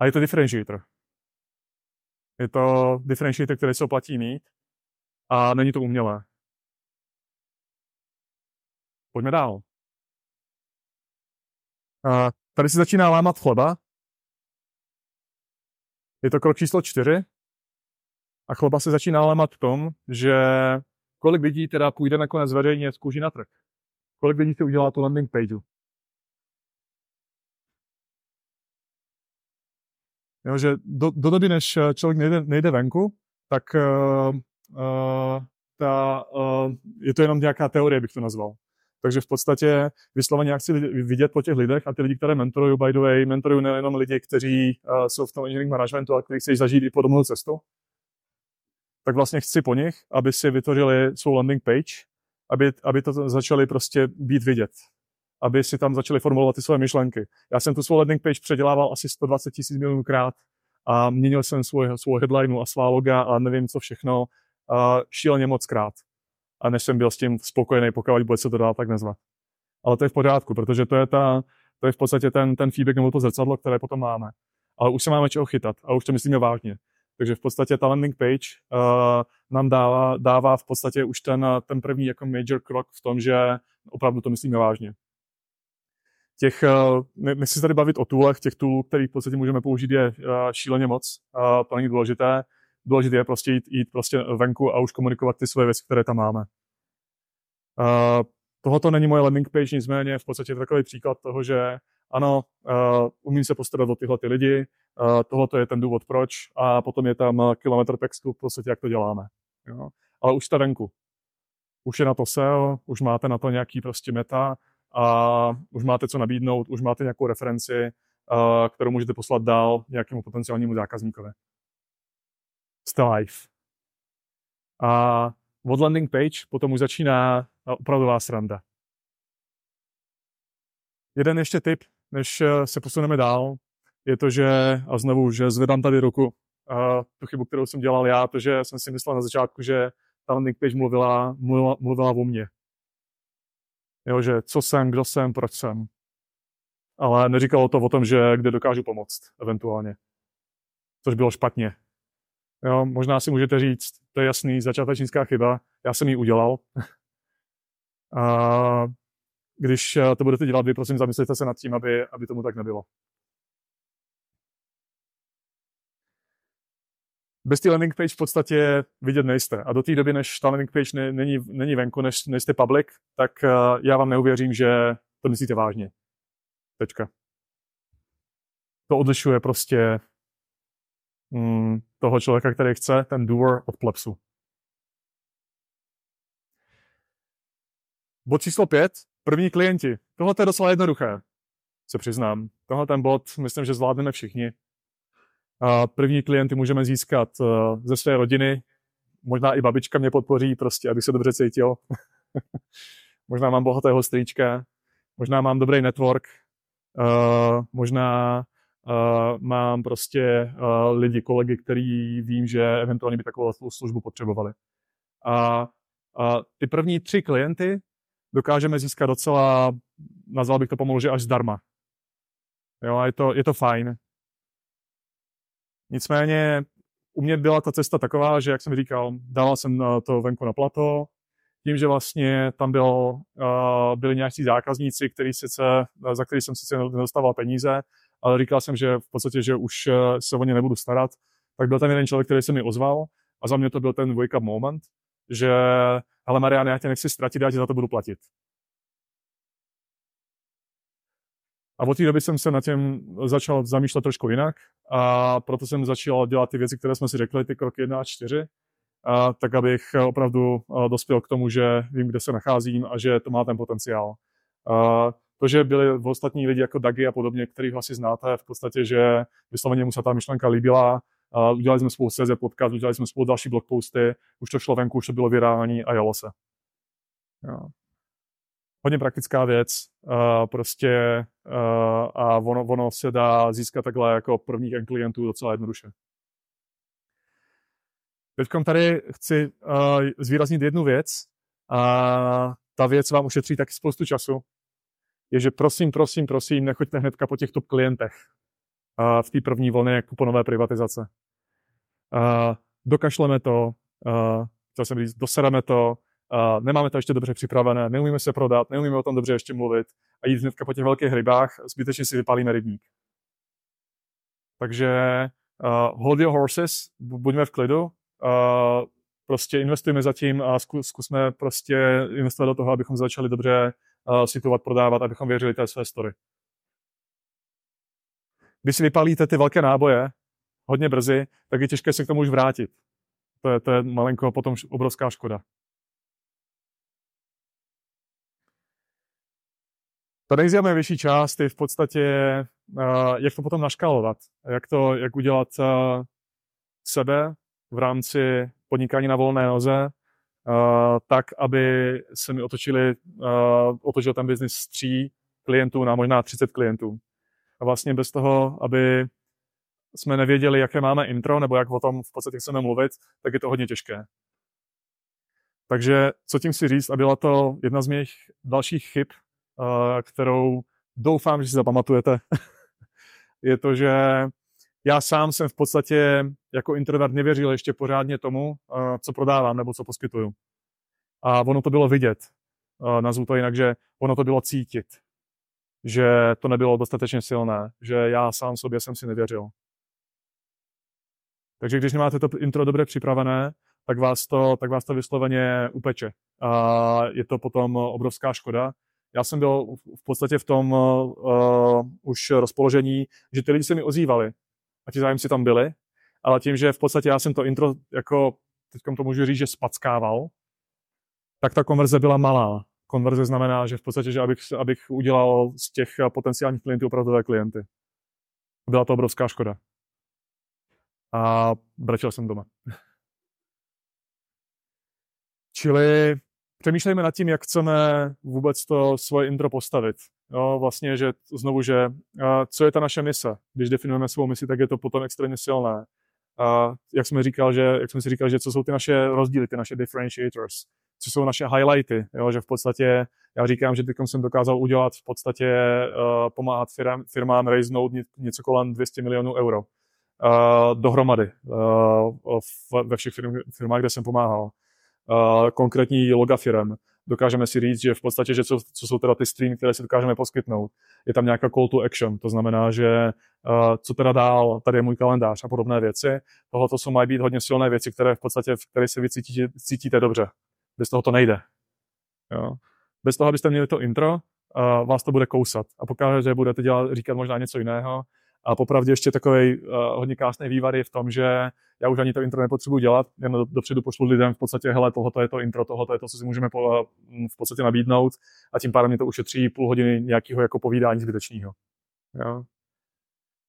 A je to differentiator. Je to differentiator, který se oplatí mít a není to umělé. Pojďme dál. A tady se začíná lámat chleba. Je to krok číslo čtyři. A chleba se začíná lámat v tom, že kolik lidí teda půjde nakonec veřejně z kůži na trh. Kolik lidí si udělá tu landing page. Jo, že do, do doby, než člověk nejde, nejde venku, tak uh, uh, ta, uh, je to jenom nějaká teorie, bych to nazval. Takže v podstatě vysloveně chci vidět po těch lidech a ty lidi, které mentoruju, by the way, mentoruju nejenom lidi, kteří uh, jsou v tom engineering managementu, ale kteří chtějí zažít i podobnou cestu, tak vlastně chci po nich, aby si vytvořili svou landing page, aby, aby to začali prostě být vidět, aby si tam začali formulovat ty své myšlenky. Já jsem tu svou landing page předělával asi 120 tisíc milionů krát a měnil jsem svůj, svou headline a svá loga a nevím co všechno uh, šíleně moc krát. A než jsem byl s tím spokojený, pokud bude se to dál tak nazvat. Ale to je v pořádku, protože to je, ta, to je v podstatě ten, ten feedback nebo to zrcadlo, které potom máme. Ale už se máme čeho chytat a už to myslíme vážně. Takže v podstatě ta landing page uh, nám dává, dává v podstatě už ten, ten první jako major krok v tom, že opravdu to myslíme vážně. Těch, uh, nechci se tady bavit o toolech, těch toolů, kterých v podstatě můžeme použít, je uh, šíleně moc. Uh, to není důležité. Důležité je prostě jít, jít prostě venku a už komunikovat ty své věci, které tam máme. Uh, tohoto není moje landing page, nicméně v podstatě je takový příklad toho, že ano, uh, umím se postarat o tyhle ty lidi, uh, tohle je ten důvod proč a potom je tam kilometr textu v podstatě, jak to děláme. Jo? Ale už jste venku. Už je na to SEO, už máte na to nějaký prostě meta a už máte co nabídnout, už máte nějakou referenci, uh, kterou můžete poslat dál nějakému potenciálnímu zákazníkovi. Live. A od landing page potom už začíná opravdová sranda. Jeden ještě tip, než eh, se posuneme dál, je to, že, a znovu, že zvedám tady ruku, a tu chybu, kterou jsem dělal já, to, že jsem si myslel na začátku, že ta landing page mluvila, mluvila, mluvila o mně. Jo, že co jsem, kdo jsem, proč jsem. Ale neříkalo to o tom, že kde dokážu pomoct, eventuálně. Což bylo špatně. Jo, možná si můžete říct, to je jasný, začátečnická chyba, já jsem ji udělal. a když eh, to budete dělat vy, prosím, zamyslete se nad tím, aby, aby tomu tak nebylo. Bez té landing page v podstatě vidět nejste. A do té doby, než ta landing page není, není venku, než nejste public, tak uh, já vám neuvěřím, že to myslíte vážně. Tečka. To odlišuje prostě toho člověka, který chce, ten doer od plepsu. Bod číslo pět. První klienti. Tohle je docela jednoduché, se přiznám. Tohle ten bod, myslím, že zvládneme všichni. A první klienty můžeme získat eh, ze své rodiny. Možná i babička mě podpoří, prostě, abych se dobře cítil. možná mám bohatého strýčka, možná mám dobrý network, uh, možná uh, mám prostě uh, lidi, kolegy, který vím, že eventuálně by takovou službu potřebovali. A, ty první tři klienty dokážeme získat docela, nazval bych to pomalu, že až zdarma. Jo, a je to, je to fajn. Nicméně u mě byla ta cesta taková, že jak jsem říkal, dával jsem to venku na plato, tím, že vlastně tam byl, uh, byli nějaký zákazníci, který sice, za který jsem sice nedostával peníze, ale říkal jsem, že v podstatě, že už se o ně nebudu starat, tak byl tam jeden člověk, který se mi ozval a za mě to byl ten wake-up moment, že ale Marian, já tě nechci ztratit, já ti za to budu platit. A od té doby jsem se na těm začal zamýšlet trošku jinak a proto jsem začal dělat ty věci, které jsme si řekli, ty kroky 1 a 4, a tak abych opravdu dospěl k tomu, že vím, kde se nacházím a že to má ten potenciál. A to, že byli ostatní lidi jako Dagi a podobně, kterých asi znáte, v podstatě, že vysloveně mu se ta myšlenka líbila Uh, udělali jsme spolu CZ podcast, udělali jsme spolu další blogposty, už to šlo venku, už to bylo virální a jelo se. Jo. Hodně praktická věc, uh, prostě uh, a ono, ono se dá získat takhle jako prvních klientů docela jednoduše. Teď tady chci uh, zvýraznit jednu věc a ta věc vám ušetří taky spoustu času. Je, že prosím, prosím, prosím, nechoďte hnedka po těch top klientech uh, v té první vlně kuponové privatizace. Uh, dokašleme to, uh, chtěl jsem říct, dosereme to, uh, nemáme to ještě dobře připravené, neumíme se prodat, neumíme o tom dobře ještě mluvit a jít hnedka po těch velkých rybách, zbytečně si vypálíme rybník. Takže uh, hold your horses, buďme v klidu, Uh, prostě investujeme zatím a zkusme prostě investovat do toho, abychom začali dobře situovat, prodávat, abychom věřili té své story. Když si vypálíte ty velké náboje hodně brzy, tak je těžké se k tomu už vrátit. To je, to je malinko potom obrovská škoda. Ta nejzajímavější část je v podstatě, uh, jak to potom naškálovat, jak to, jak udělat uh, sebe v rámci podnikání na volné noze, tak, aby se mi otočili, uh, otočil ten biznis z tří klientů na možná 30 klientů. A vlastně bez toho, aby jsme nevěděli, jaké máme intro, nebo jak o tom v podstatě chceme mluvit, tak je to hodně těžké. Takže co tím si říct, a byla to jedna z mých dalších chyb, uh, kterou doufám, že si zapamatujete, je to, že já sám jsem v podstatě jako introvert nevěřil ještě pořádně tomu, eh, co prodávám nebo co poskytuju. A ono to bylo vidět, eh, nazvu to jinak, že ono to bylo cítit, že to nebylo dostatečně silné, že já sám sobě jsem si nevěřil. Takže když nemáte to intro dobře připravené, tak vás to, tak vás to vysloveně upeče. A je to potom obrovská škoda. Já jsem byl v podstatě v tom uh, už rozpoložení, že ty lidi se mi ozývali a ti zájemci tam byli, ale tím, že v podstatě já jsem to intro jako, teď to můžu říct, že spackával, tak ta konverze byla malá. Konverze znamená, že v podstatě, že abych, abych udělal z těch potenciálních klientů opravdové klienty. Byla to obrovská škoda. A brečel jsem doma. Čili přemýšlejme nad tím, jak chceme vůbec to svoje intro postavit. Jo, vlastně, že znovu, že co je ta naše mise? Když definujeme svou misi, tak je to potom extrémně silné. A jak jsme říkal, že, jak jsme si říkali, že co jsou ty naše rozdíly, ty naše differentiators, co jsou naše highlighty, jo, že v podstatě já říkám, že teď jsem dokázal udělat v podstatě uh, pomáhat firm, firmám raisenout něco kolem 200 milionů euro uh, dohromady uh, ve všech firm, firmách, kde jsem pomáhal. Uh, konkrétní loga firm dokážeme si říct, že v podstatě, že co, co jsou teda ty streamy, které si dokážeme poskytnout. Je tam nějaká call to action, to znamená, že uh, co teda dál, tady je můj kalendář a podobné věci. Tohle to jsou mají být hodně silné věci, které v podstatě, v které se vy cítíte, cítíte dobře. Bez toho to nejde. Jo? Bez toho, abyste měli to intro, uh, vás to bude kousat. A pokud že budete dělat, říkat možná něco jiného, a popravdě ještě takový uh, hodně krásný vývar je v tom, že já už ani to intro nepotřebuji dělat, jen do, dopředu pošlu lidem v podstatě, hele, tohle je to intro, tohle je to, co si můžeme po, v podstatě nabídnout a tím pádem mi to ušetří půl hodiny nějakého jako povídání zbytečného. Jo?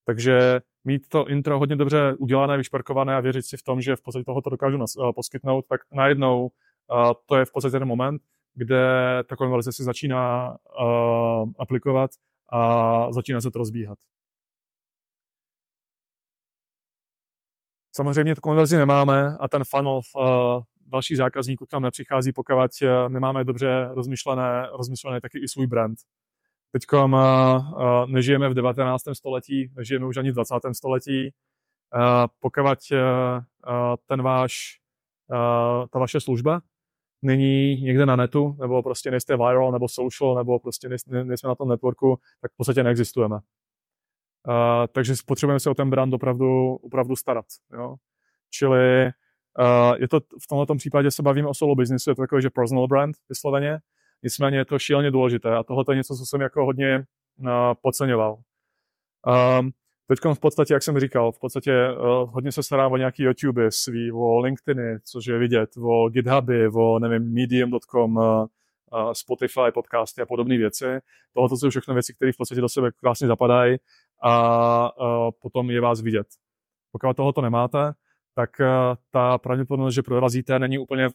Takže mít to intro hodně dobře udělané, vyšperkované a věřit si v tom, že v podstatě tohoto dokážu nas, uh, poskytnout, tak najednou uh, to je v podstatě ten moment, kde ta konverze se začíná uh, aplikovat a začíná se to rozbíhat. Samozřejmě tu konverzi nemáme a ten funnel uh, dalších zákazníků tam nepřichází, pokud uh, nemáme dobře rozmyšlené, rozmyšlené taky i svůj brand. Teď uh, nežijeme v 19. století, nežijeme už ani v 20. století. Pokud ten váš, ta vaše služba není někde na netu, nebo prostě nejste viral, nebo social, nebo prostě nejsme na tom networku, tak v podstatě neexistujeme. Uh, takže potřebujeme se o ten brand opravdu, opravdu starat. Jo? Čili uh, je to, v tomto případě se bavíme o solo businessu, je to takový, že personal brand vysloveně, nicméně je to šíleně důležité a tohle je něco, co jsem jako hodně uh, podceňoval. Um, Teď v podstatě, jak jsem říkal, v podstatě uh, hodně se starám o nějaký YouTube svý, o LinkedIny, což je vidět, o GitHuby, o nevím, medium.com, uh, Spotify, podcasty a podobné věci. Tohle jsou všechno věci, které v podstatě do sebe krásně zapadají a, a potom je vás vidět. Pokud tohoto nemáte, tak ta pravděpodobnost, že prorazíte, není úplně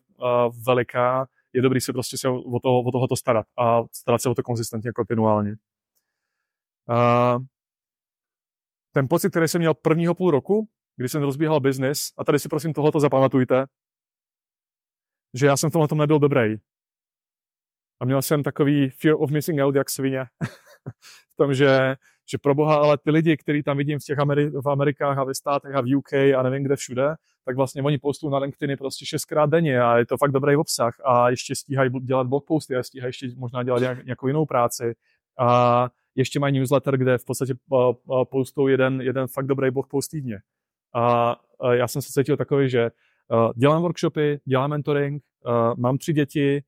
veliká. Je dobrý se prostě se o, toho, o tohoto starat a starat se o to konzistentně, kontinuálně. Ten pocit, který jsem měl prvního půl roku, když jsem rozbíhal biznis, a tady si prosím tohoto zapamatujte, že já jsem v tomhle nebyl dobrý. A měl jsem takový fear of missing out, jak svině. v tom, že, že pro boha, ale ty lidi, který tam vidím v těch Ameri- v Amerikách a ve státech a v UK a nevím kde všude, tak vlastně oni postují na LinkedIny prostě šestkrát denně a je to fakt dobrý obsah a ještě stíhají dělat blog posty a stíhají ještě možná dělat nějakou jinou práci. A ještě mají newsletter, kde v podstatě postou jeden, jeden fakt dobrý blog post týdně. A já jsem se cítil takový, že dělám workshopy, dělám mentoring, mám tři děti,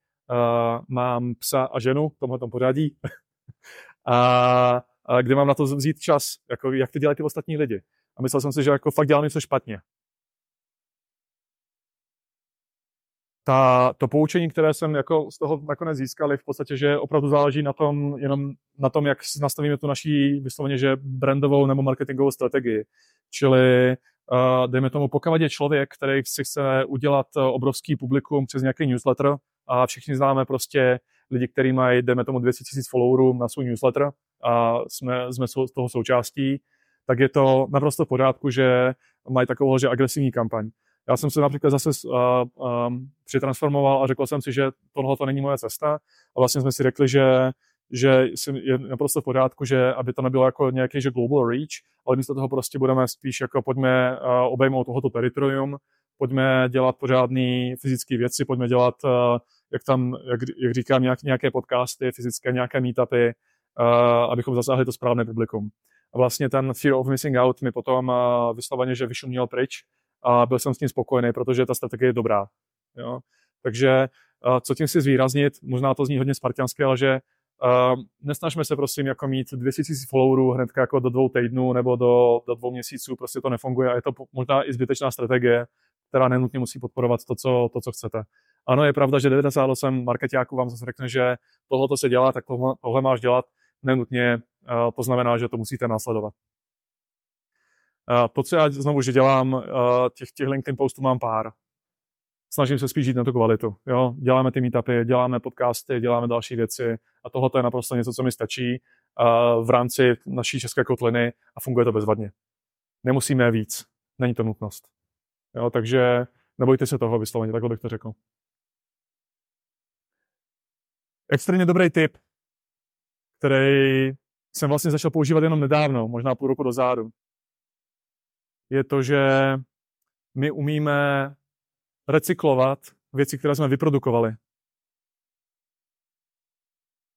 mám psa a ženu v tomhle pořadí a, a kde mám na to vzít čas, jako jak to dělají ty ostatní lidi. A myslel jsem si, že jako fakt dělám něco špatně. ta, to poučení, které jsem jako z toho nakonec získal, je v podstatě, že opravdu záleží na tom, jenom na tom, jak nastavíme tu naší vysloveně, že brandovou nebo marketingovou strategii. Čili uh, dejme tomu, pokud je člověk, který si chce udělat obrovský publikum přes nějaký newsletter a všichni známe prostě lidi, kteří mají, dejme tomu, 200 000 followerů na svůj newsletter a jsme, jsme z toho součástí, tak je to naprosto v pořádku, že mají takovou, že agresivní kampaň. Já jsem se například zase uh, um, přitransformoval a řekl jsem si, že tohle to není moje cesta a vlastně jsme si řekli, že že je naprosto v pořádku, že aby to nebylo jako nějaký že global reach, ale místo toho prostě budeme spíš jako pojďme obejmout tohoto teritorium, pojďme dělat pořádné fyzické věci, pojďme dělat, uh, jak tam, jak, jak říkám, nějak, nějaké podcasty, fyzické nějaké meetupy, uh, abychom zasáhli to správné publikum. A vlastně ten fear of missing out mi potom uh, vysloveně, že vyšuměl pryč a byl jsem s tím spokojený, protože ta strategie je dobrá. Jo? Takže co tím si zvýraznit, možná to zní hodně spartiansky, ale že uh, nesnažme se prosím jako mít 200 000 followerů hned jako do dvou týdnů nebo do, do dvou měsíců, prostě to nefunguje a je to možná i zbytečná strategie, která nenutně musí podporovat to, co, to, co chcete. Ano, je pravda, že 98 marketiáků vám zase řekne, že tohle se dělá, tak tohle, tohle máš dělat, nenutně uh, to znamená, že to musíte následovat. Uh, to, co já znovu, že dělám, uh, těch, těch LinkedIn postů mám pár. Snažím se spíš žít na tu kvalitu. Jo? Děláme ty meetupy, děláme podcasty, děláme další věci a tohle je naprosto něco, co mi stačí v rámci naší české kotliny a funguje to bezvadně. Nemusíme víc. Není to nutnost. Jo? Takže nebojte se toho vysloveně, takhle bych to řekl. Extrémně dobrý tip, který jsem vlastně začal používat jenom nedávno, možná půl roku dozadu je to, že my umíme recyklovat věci, které jsme vyprodukovali.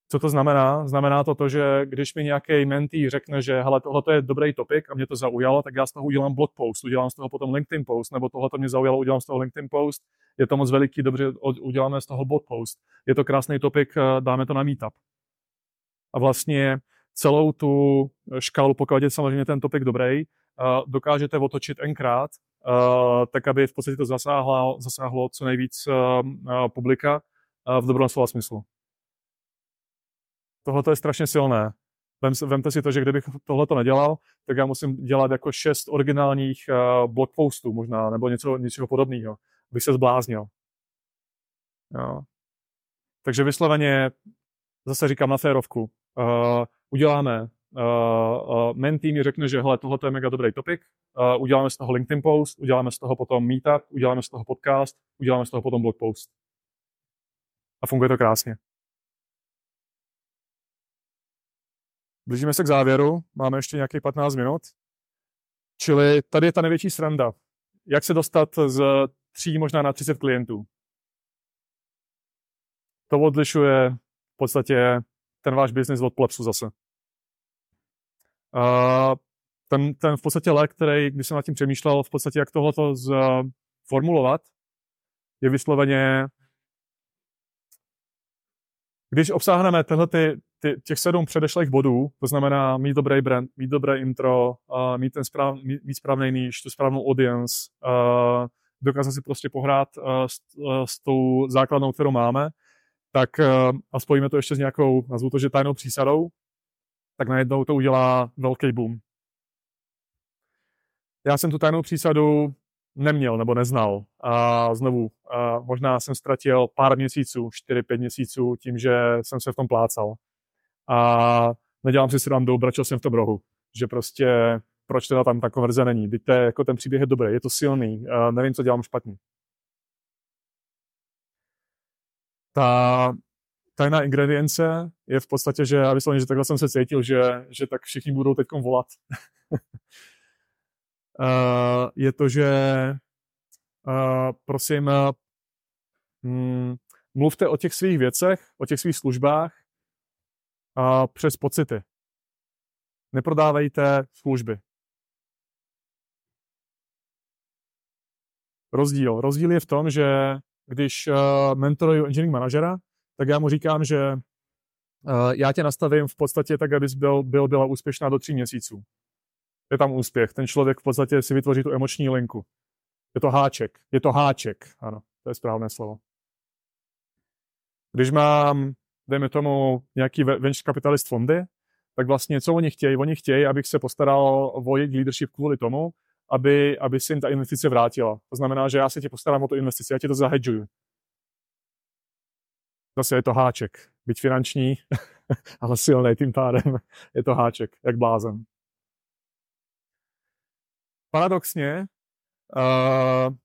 Co to znamená? Znamená to to, že když mi nějaký mentý řekne, že hele, tohle je dobrý topik a mě to zaujalo, tak já z toho udělám blog post, udělám z toho potom LinkedIn post, nebo tohle mě zaujalo, udělám z toho LinkedIn post, je to moc veliký, dobře, uděláme z toho blog post. Je to krásný topik, eh, dáme to na meetup. A vlastně celou tu škálu, pokud je samozřejmě ten topik dobrý, dokážete otočit nkrát, tak aby v podstatě to zasáhlo, zasáhlo co nejvíc publika v dobrém slova smyslu. Tohle je strašně silné. Vem, vemte si to, že kdybych tohle to nedělal, tak já musím dělat jako šest originálních uh, blog postů možná, nebo něco, něčeho podobného, bych se zbláznil. Jo. Takže vysloveně, zase říkám na férovku, uh, uděláme uh, uh, mentý mi řekne, že hele, tohle je mega dobrý topik, uh, uděláme z toho LinkedIn post, uděláme z toho potom meetup, uděláme z toho podcast, uděláme z toho potom blog post. A funguje to krásně. Blížíme se k závěru, máme ještě nějakých 15 minut. Čili tady je ta největší sranda. Jak se dostat z 3 možná na 30 klientů. To odlišuje v podstatě ten váš biznis od plepsu zase. Uh, ten, ten v podstatě lék, který, když jsem nad tím přemýšlel, v podstatě jak tohleto formulovat, je vysloveně, když obsáhneme tyhle ty, ty, těch sedm předešlých bodů, to znamená mít dobrý brand, mít dobré intro, uh, mít, ten správ, mít, mít správný níž, tu správnou audience, uh, dokázat si prostě pohrát uh, s, uh, s tou základnou, kterou máme, tak uh, a spojíme to ještě s nějakou, nazvu to, že tajnou přísadou, tak najednou to udělá velký boom. já jsem tu tajnou přísadu neměl nebo neznal. A znovu, a možná jsem ztratil pár měsíců, 4-5 měsíců tím, že jsem se v tom plácal. A nedělám si srandu, obračil jsem v tom rohu. Že prostě, proč teda tam ta konverze není. Víte, jako ten příběh je dobrý, je to silný, a nevím, co dělám špatně. Ta tajná ingredience je v podstatě, že já vyslovně, že takhle jsem se cítil, že, že tak všichni budou teď volat. uh, je to, že uh, prosím, uh, mluvte o těch svých věcech, o těch svých službách uh, přes pocity. Neprodávejte služby. Rozdíl. Rozdíl je v tom, že když uh, mentoruju engineering manažera, tak já mu říkám, že uh, já tě nastavím v podstatě tak, abys byl, byl, byla úspěšná do tří měsíců. Je tam úspěch. Ten člověk v podstatě si vytvoří tu emoční linku. Je to háček. Je to háček. Ano, to je správné slovo. Když mám, dejme tomu, nějaký venture capitalist fondy, tak vlastně co oni chtějí? Oni chtějí, abych se postaral o jejich leadership kvůli tomu, aby, aby si jim ta investice vrátila. To znamená, že já se tě postarám o tu investici, já ti to zahedžuju. Zase je to háček. Byť finanční, ale silný tím pádem. Je to háček, jak blázen. Paradoxně, uh,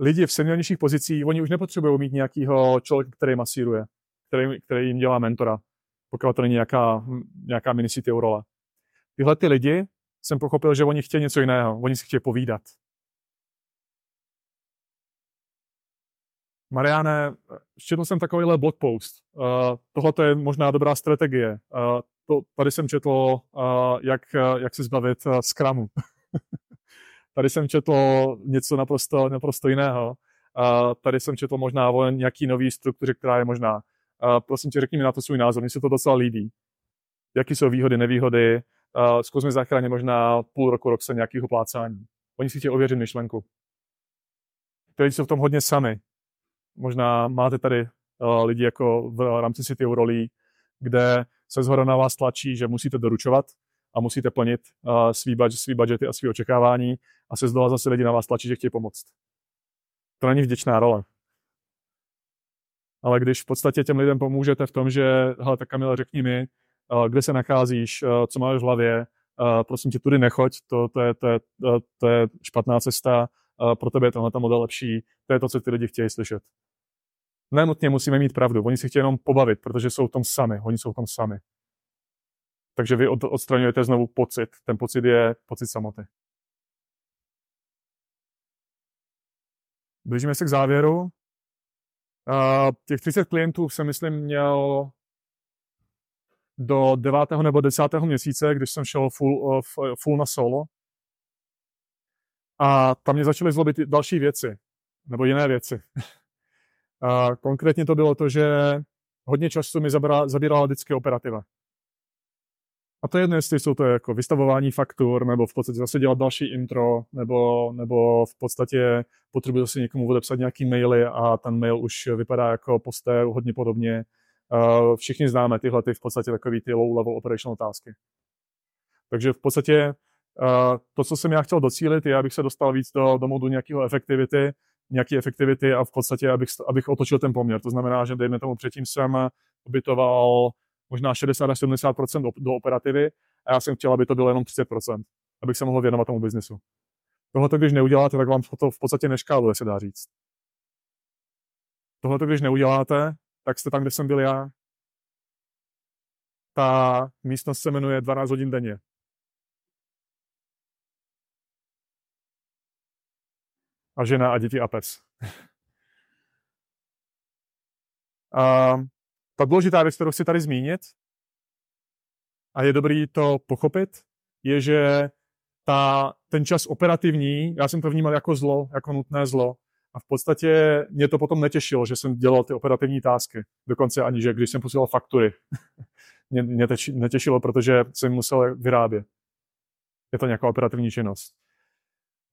lidi v seniornějších pozicích, oni už nepotřebují mít nějakého člověka, který masíruje, který, který jim dělá mentora, pokud to není nějaká, nějaká mini CTO role. Tyhle ty lidi jsem pochopil, že oni chtějí něco jiného. Oni si chtějí povídat. Mariane, četl jsem takovýhle blog post. Uh, Tohle je možná dobrá strategie. Uh, to, tady jsem četl, uh, jak, jak se zbavit Scrumu. tady jsem četl něco naprosto, naprosto jiného. Tady jsem četl možná o nějaký nový struktuře, která je možná. Uh, prosím tě, řekni mi na to svůj názor, mně se to docela líbí. Jaký jsou výhody, nevýhody, zkusme zachránit možná půl roku, rok se nějakého plácání. Oni si chtějí ověřit myšlenku. Ty lidi jsou v tom hodně sami. Možná máte tady uh, lidi jako v rámci City rolí, kde se zhora na vás tlačí, že musíte doručovat a musíte plnit uh, svý, budget, svý budgety a svý očekávání a se zdola zase lidi na vás tlačí, že chtějí pomoct. To není vděčná role. Ale když v podstatě těm lidem pomůžete v tom, že, hele, tak Kamila, řekni mi, kde se nacházíš, co máš v hlavě, prosím tě, tudy nechoď, to, to, je, to, je, to je špatná cesta, pro tebe je tenhle model lepší, to je to, co ty lidi chtějí slyšet. Nenutně musíme mít pravdu, oni si chtějí jenom pobavit, protože jsou v tom sami, oni jsou v tom sami. Takže vy odstraňujete znovu pocit. Ten pocit je pocit samoty. Blížíme se k závěru. Uh, těch 30 klientů jsem, myslím, měl do 9. nebo 10. měsíce, když jsem šel full, uh, full na solo. A tam mě začaly zlobit další věci, nebo jiné věci. A konkrétně to bylo to, že hodně času mi zabírala vždycky operativa. A to je jedno, jestli jsou to jako vystavování faktur, nebo v podstatě zase dělat další intro, nebo, nebo v podstatě potřebuji zase někomu odepsat nějaký maily a ten mail už vypadá jako poster hodně podobně. Uh, všichni známe tyhle ty v podstatě takový ty low-level operational otázky. Takže v podstatě uh, to, co jsem já chtěl docílit, je, abych se dostal víc do, do modu nějakého efektivity, nějaké efektivity a v podstatě, abych, abych otočil ten poměr. To znamená, že dejme tomu předtím jsem ubytoval možná 60 až 70 do, operativy a já jsem chtěl, aby to bylo jenom 30% abych se mohl věnovat tomu biznesu. Tohle, když neuděláte, tak vám to v podstatě neškáluje, se dá říct. Tohle, když neuděláte, tak jste tam, kde jsem byl já. Ta místnost se jmenuje 12 hodin denně. A žena a děti a pes. a ta důležitá věc, kterou chci tady zmínit, a je dobrý to pochopit, je, že ta, ten čas operativní, já jsem to vnímal jako zlo, jako nutné zlo. A v podstatě mě to potom netěšilo, že jsem dělal ty operativní tásky. Dokonce ani, že když jsem posílal faktury, mě, mě teči, netěšilo, protože jsem musel vyrábět. Je to nějaká operativní činnost.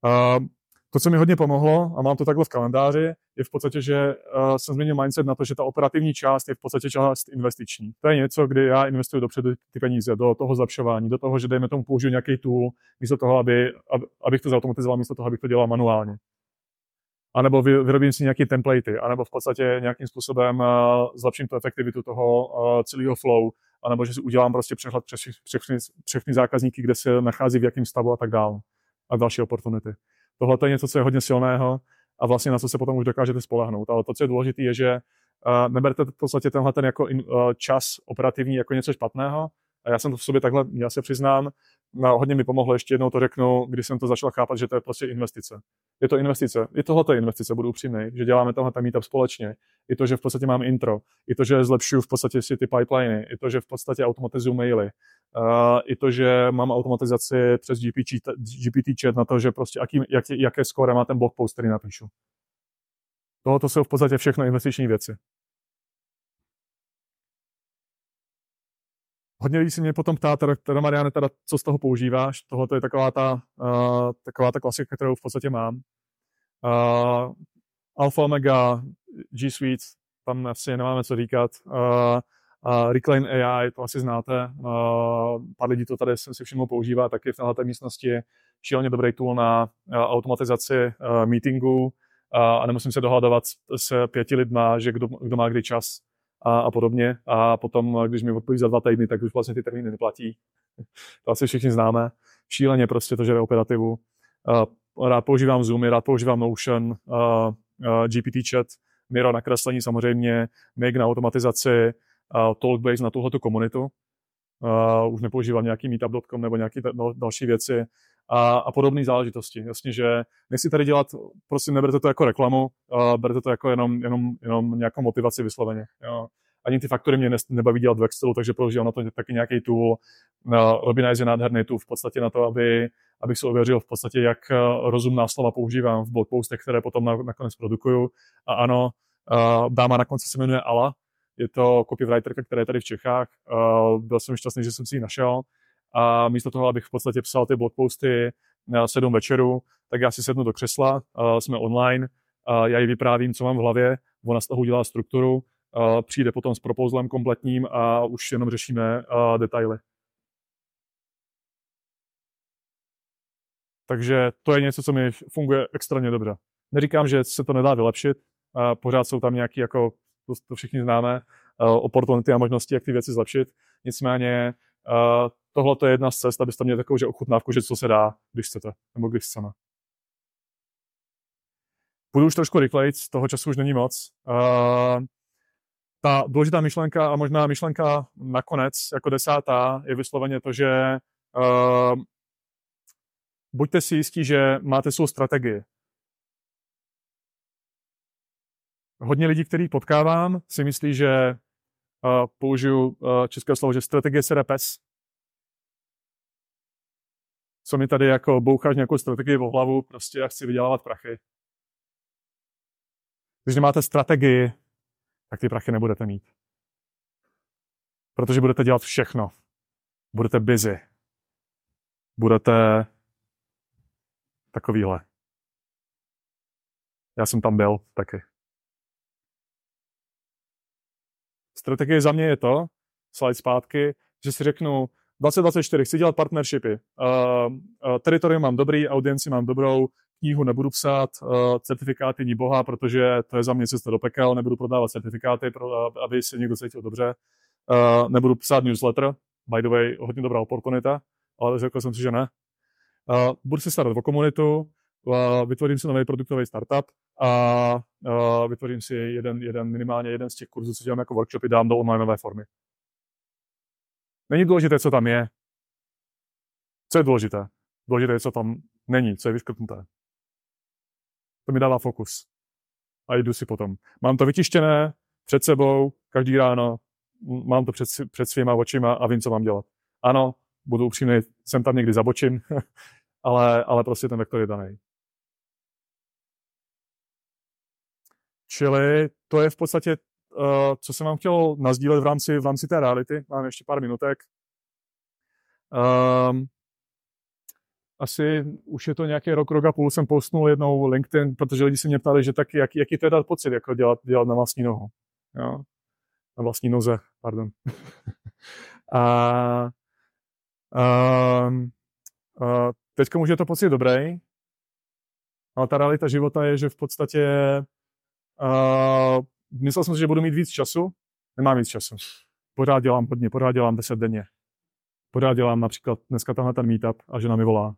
Uh, To, co mi hodně pomohlo, a mám to takhle v kalendáři, je v podstatě, že uh, jsem změnil mindset na to, že ta operativní část je v podstatě část investiční. To je něco, kdy já investuju dopředu ty peníze, do toho zlepšování, do toho, že dejme tomu použiju nějaký tool, místo toho, aby, aby, abych to zautomatizoval, místo toho, abych to dělal manuálně. A nebo vy, vyrobím si nějaké templatey, anebo v podstatě nějakým způsobem uh, zlepším tu efektivitu toho uh, celého flow, anebo že si udělám prostě přehled přes všechny, všechny zákazníky, kde se nachází v jakém stavu a tak dále. A další opportunity. Tohle je něco, co je hodně silného a vlastně na co se potom už dokážete spolehnout. Ale to, co je důležité, je, že uh, neberte v podstatě tenhle ten jako in, uh, čas operativní jako něco špatného. A já jsem to v sobě takhle, já se přiznám, no, hodně mi pomohlo, ještě jednou to řeknu, když jsem to začal chápat, že to je prostě investice. Je to investice. I je investice, budu upřímný, že děláme tenhle meetup společně. I to, že v podstatě mám intro. I to, že zlepšuju v podstatě si ty pipeliny. I to, že v podstatě automatizuju maily. Uh, I to, že mám automatizaci přes GPT, GPT chat na to, že prostě jaký, jak, jaké skóre má ten blog post, který napíšu. Tohle jsou v podstatě všechno investiční věci. Hodně lidí se mě potom ptá, teda, teda Mariane, teda, co z toho používáš. Tohle je taková ta, uh, taková ta klasika, kterou v podstatě mám. Uh, Alpha Omega, G Suite, tam asi nemáme co říkat. Uh, uh, Reclaim AI, to asi znáte. Uh, pár lidí to tady jsem si všiml používá taky v této místnosti. Šíleně dobrý tool na uh, automatizaci uh, meetingů uh, a nemusím se dohadovat s pěti lidma, že kdo, kdo má kdy čas a, a podobně. A potom, když mi odpoví za dva týdny, tak už vlastně ty termíny neplatí. to asi všichni známe. Šíleně prostě to žere operativu. Rád používám Zoom, rád používám Notion, GPT chat, Miro na kreslení samozřejmě, Make na automatizaci, Talkbase na tuhletu komunitu. Už nepoužívám nějaký meetup.com nebo nějaké další věci a, a podobné záležitosti. Jasně, že nechci tady dělat, prosím, neberte to jako reklamu, uh, berte to jako jenom, jenom, jenom nějakou motivaci vysloveně. Jo. Ani ty faktory mě nebaví dělat v Excelu, takže používám na to taky nějaký tool. Webinize je nádherný tool v podstatě na to, aby, abych se ověřil v podstatě, jak uh, rozumná slova používám v blogpostech, které potom na, nakonec produkuju. A ano, uh, dáma na konci se jmenuje Ala, je to copywriterka, která je tady v Čechách. Uh, byl jsem šťastný, že jsem si ji našel a místo toho, abych v podstatě psal ty blogposty na sedm večeru, tak já si sednu do křesla, jsme online, já ji vyprávím, co mám v hlavě, ona z toho udělá strukturu, přijde potom s propozlem kompletním a už jenom řešíme detaily. Takže to je něco, co mi funguje extrémně dobře. Neříkám, že se to nedá vylepšit, pořád jsou tam nějaké, jako to, všichni známe, opportunity a možnosti, jak ty věci zlepšit. Nicméně tohle je jedna z cest, abyste měli takovou že ochutnávku, že co se dá, když chcete, nebo když chceme. Budu už trošku rychleji, toho času už není moc. Ta důležitá myšlenka a možná myšlenka nakonec, jako desátá, je vysloveně to, že uh, buďte si jistí, že máte svou strategii. Hodně lidí, který potkávám, si myslí, že použiju uh, české slovo, že strategie se pes co mi tady jako boucháš nějakou strategii v hlavu, prostě já chci vydělávat prachy. Když nemáte strategii, tak ty prachy nebudete mít. Protože budete dělat všechno. Budete busy. Budete takovýhle. Já jsem tam byl taky. Strategie za mě je to, slide zpátky, že si řeknu, 2024 chci dělat partnershipy. Uh, uh, teritorium mám dobrý, audienci mám dobrou, knihu nebudu psát, uh, certifikáty ní boha, protože to je za mě cesta do pekel, nebudu prodávat certifikáty, pro, aby se někdo cítil dobře. Uh, nebudu psát newsletter, by the way, hodně dobrá oportunita, ale řekl jsem si, že ne. Uh, budu se starat o komunitu, vytvořím si nový produktový startup a vytvořím si jeden, jeden, minimálně jeden z těch kurzů, co dělám jako workshopy, dám do onlineové formy. Není důležité, co tam je. Co je důležité? Důležité je, co tam není, co je vyškrtnuté. To mi dává fokus. A jdu si potom. Mám to vytištěné před sebou, každý ráno, mám to před, před svýma očima a vím, co mám dělat. Ano, budu upřímný, jsem tam někdy zabočím, ale, ale prostě ten vektor je daný. Čili to je v podstatě uh, co jsem vám chtěl nazdílet v rámci, v rámci té reality. Mám ještě pár minutek. Um, asi už je to nějaký rok, rok a půl, jsem postnul jednou LinkedIn, protože lidi se mě ptali, že taky, jak, jaký to je dát pocit, jako dělat, dělat na vlastní nohu. Jo? Na vlastní noze, pardon. a, a, a teďka už je to pocit dobrý, ale ta realita života je, že v podstatě uh, myslel jsem si, že budu mít víc času, nemám víc času. Pořád dělám hodně, pořád dělám 10 denně. Pořád dělám například dneska tenhle ten meetup a žena mi volá.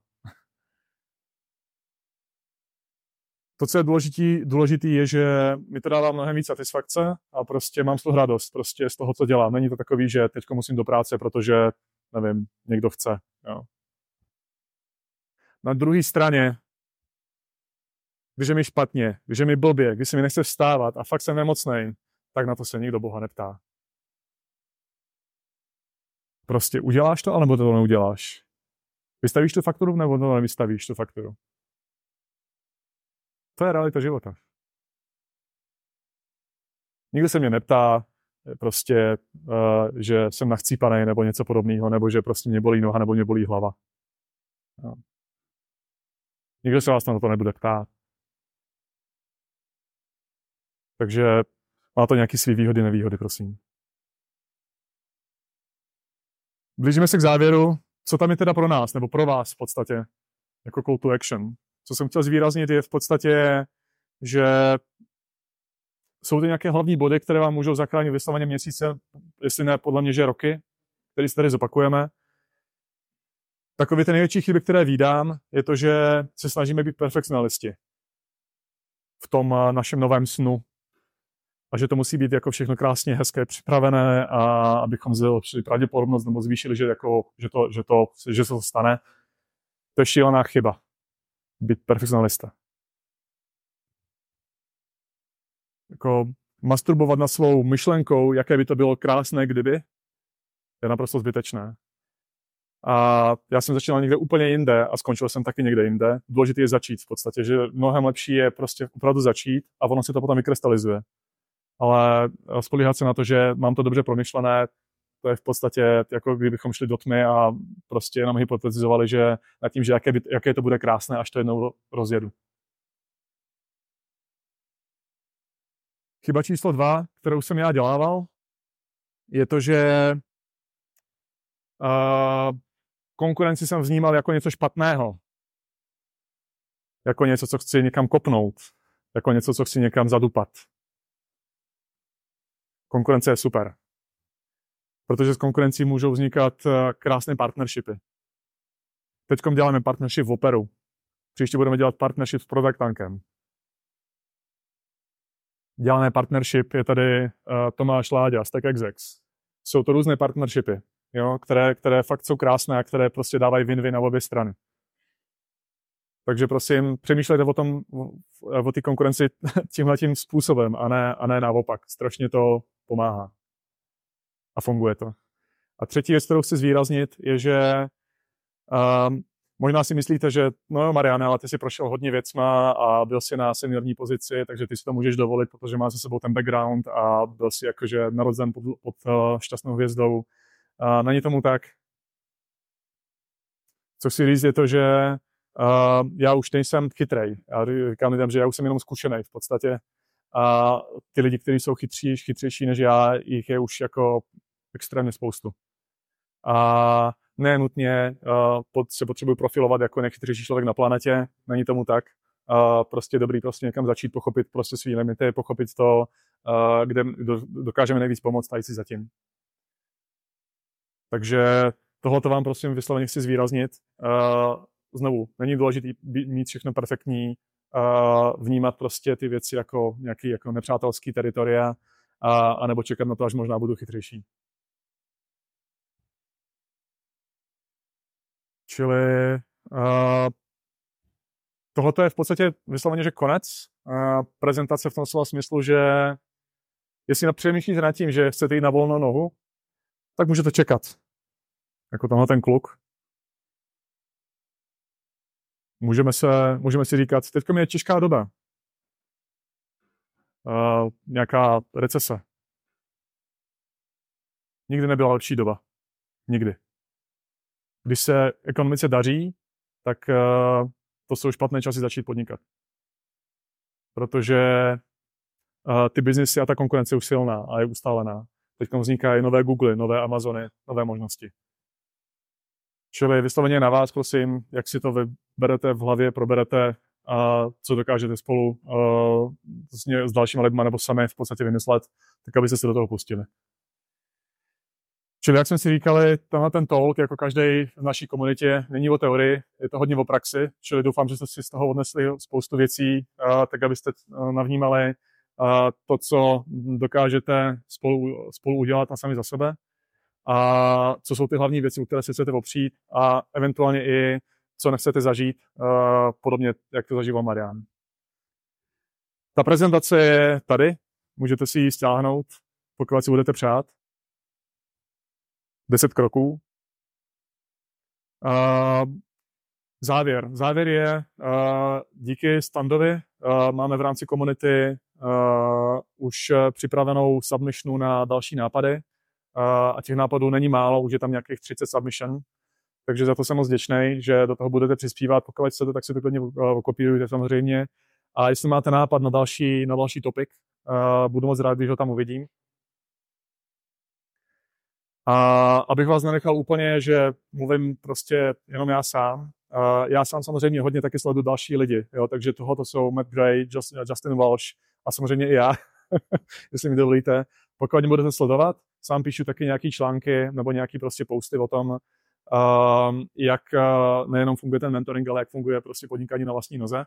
To, co je důležitý, důležitý, je, že mi to dává mnohem víc satisfakce a prostě mám z toho radost, prostě z toho, co dělám. Není to takový, že teď musím do práce, protože, nevím, někdo chce. Jo. Na druhé straně, když je mi špatně, když je mi blbě, když se mi nechce vstávat a fakt jsem nemocný, tak na to se nikdo Boha neptá. Prostě uděláš to, alebo to neuděláš. Vystavíš tu fakturu, nebo to nevystavíš tu fakturu. To je realita života. Nikdo se mě neptá, prostě, uh, že jsem nachcípaný nebo něco podobného, nebo že prostě mě bolí noha nebo mě bolí hlava. No. Nikdo se vás na to nebude ptát. Takže má to nějaký svý výhody, nevýhody, prosím. Blížíme se k závěru. Co tam je teda pro nás, nebo pro vás v podstatě, jako call to action? Co jsem chtěl zvýraznit je v podstatě, že jsou to nějaké hlavní body, které vám můžou zachránit vysloveně měsíce, jestli ne podle mě, že roky, který si tady zopakujeme. Takové ty největší chyby, které vídám, je to, že se snažíme být perfekcionalisti v tom eh, našem novém snu, a že to musí být jako všechno krásně hezké, připravené a abychom zlepšili pravděpodobnost nebo zvýšili, že, jako, že, to, že, to, že se to stane. To je šílená chyba. Být perfekcionalista. Jako masturbovat na svou myšlenkou, jaké by to bylo krásné, kdyby, je naprosto zbytečné. A já jsem začínal někde úplně jinde a skončil jsem taky někde jinde. Důležité je začít v podstatě, že mnohem lepší je prostě opravdu začít a ono se to potom vykrystalizuje ale spolíhat se na to, že mám to dobře promyšlené, to je v podstatě jako kdybychom šli do tmy a prostě jenom hypotetizovali, že nad tím, že jaké, jaké to bude krásné, až to jednou rozjedu. Chyba číslo dva, kterou jsem já dělával, je to, že uh, konkurenci jsem vnímal jako něco špatného. Jako něco, co chci někam kopnout. Jako něco, co chci někam zadupat konkurence je super. Protože s konkurencí můžou vznikat eh, krásné partnershipy. Teď děláme partnership v Operu. Příště budeme dělat partnership s Product Tankem. Děláme partnership, je tady uh, Tomáš Láďa z TechExex. Jsou to různé partnershipy, jo, které, které fakt jsou krásné a které prostě dávají win-win na obě strany. Takže prosím, přemýšlejte o tom, o té konkurenci tímhle tím způsobem a ne, a ne naopak. Strašně to pomáhá. A funguje to. A třetí věc, kterou chci zvýraznit, je, že um, možná si myslíte, že no Mariane, ale ty si prošel hodně věcma a byl si na seniorní pozici, takže ty si to můžeš dovolit, protože máš za sebou ten background a byl si jakože narozen pod, pod uh, šťastnou hvězdou. Uh, není tomu tak. Co chci říct je to, že uh, já už nejsem chytrej. Já říkám lidem, že já už jsem jenom zkušený v podstatě a ty lidi, kteří jsou chytří, chytřejší než já, jich je už jako extrémně spoustu. A ne nutně uh, se potřebuji profilovat jako nejchytřejší člověk na planetě, není tomu tak. Uh, prostě dobrý prostě někam začít pochopit prostě svý limity, pochopit to, uh, kde do, dokážeme nejvíc pomoct a jít si zatím. Takže tohle to vám prosím vysloveně chci zvýraznit. Uh, znovu, není důležité mít všechno perfektní, vnímat prostě ty věci jako nějaký jako nepřátelský teritoria, a, a nebo čekat na to, až možná budu chytřejší. Čili uh, tohle je v podstatě vysloveně, že konec uh, prezentace v tom slova smyslu, že jestli napřemýšlíte nad tím, že chcete jít na volnou nohu, tak můžete čekat. Jako tenhle ten kluk, můžeme, se, můžeme si říkat, teď je těžká doba. Uh, nějaká recese. Nikdy nebyla lepší doba. Nikdy. Když se ekonomice daří, tak to jsou špatné časy začít podnikat. Protože ty biznesy a ta konkurence je už silná a je ustálená. Teď vznikají nové Google, nové Amazony, nové možnosti. Čili vysloveně na vás, prosím, jak si to vyberete v hlavě, proberete a co dokážete spolu uh, s, s dalšíma lidma nebo sami v podstatě vymyslet, tak abyste se do toho pustili. Čili jak jsme si říkali, tenhle ten talk, jako každý v naší komunitě, není o teorii, je to hodně o praxi, čili doufám, že jste si z toho odnesli spoustu věcí, uh, tak abyste uh, navnímali uh, to, co dokážete spolu, spolu udělat a sami za sebe a co jsou ty hlavní věci, u které se chcete opřít a eventuálně i co nechcete zažít, uh, podobně jak to zažíval Marian. Ta prezentace je tady, můžete si ji stáhnout, pokud si budete přát. 10 kroků. Uh, závěr. Závěr je, uh, díky Standovi uh, máme v rámci komunity uh, už připravenou submissionu na další nápady a těch nápadů není málo, už je tam nějakých 30 submission, takže za to jsem moc vděčný, že do toho budete přispívat, pokud chcete, tak si to klidně uh, kopírujte samozřejmě. A jestli máte nápad na další, na další topik, uh, budu moc rád, když ho tam uvidím. A abych vás nenechal úplně, že mluvím prostě jenom já sám. Uh, já sám samozřejmě hodně taky sleduju další lidi, jo, takže tohoto jsou Matt Gray, Just, Justin Walsh a samozřejmě i já, jestli mi dovolíte. Pokud mě budete sledovat, sám píšu taky nějaký články nebo nějaký prostě posty o tom, jak nejenom funguje ten mentoring, ale jak funguje prostě podnikání na vlastní noze,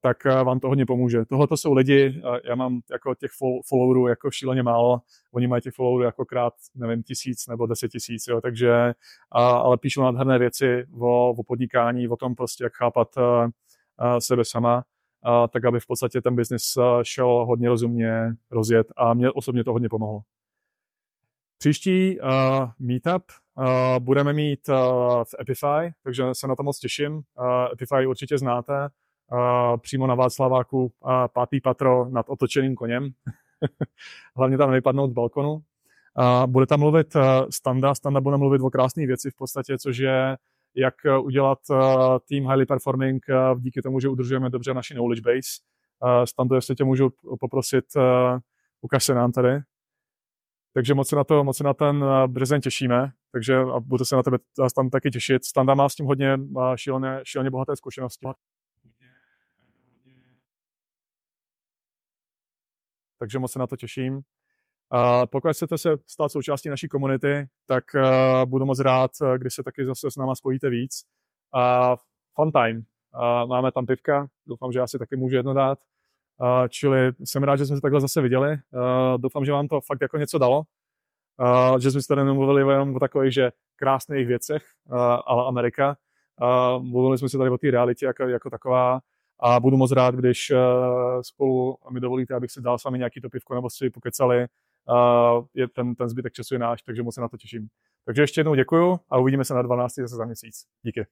tak vám to hodně pomůže. Tohle to jsou lidi, já mám jako těch followerů jako šíleně málo, oni mají těch followerů jako krát, nevím, tisíc nebo deset tisíc, jo, takže, ale píšu nádherné věci o, o podnikání, o tom prostě, jak chápat sebe sama, tak aby v podstatě ten biznis šel hodně rozumně rozjet a mě osobně to hodně pomohlo. Příští uh, meetup uh, budeme mít uh, v Epify, takže se na to moc těším. Uh, Epify určitě znáte, uh, přímo na Václaváku uh, pátý patro nad otočeným koněm. Hlavně tam nevypadnout z balkonu. Uh, bude tam mluvit uh, Standa. Standa bude mluvit o krásné věci v podstatě, což je jak udělat uh, tým highly performing uh, díky tomu, že udržujeme dobře naši knowledge base. Uh, Stando, jestli tě můžu poprosit, uh, ukaž se nám tady. Takže moc se na to, moc se na ten eh, březen těšíme, takže a budu se na tebe tam taky těšit. Standa má s tím hodně šíleně, šíleně bohaté zkušenosti. Takže moc se na to těším. A pokud chcete se stát součástí naší komunity, tak uh, budu moc rád, eh, když se taky zase s náma spojíte víc. A fun time. Uh, máme tam pivka, doufám, že asi taky můžu jedno dát. Čili jsem rád, že jsme se takhle zase viděli. Doufám, že vám to fakt jako něco dalo. Že jsme se tady nemluvili jenom o takových, že krásných věcech, ale Amerika. Mluvili jsme se tady o té realitě jako, jako taková a budu moc rád, když uh, spolu mi dovolíte, abych si dal s vámi nějaký to pivko nebo si pokecali. Je ten, ten zbytek času je náš, takže moc se na to těším. Takže ještě jednou děkuju a uvidíme se na 12. zase za měsíc. Díky.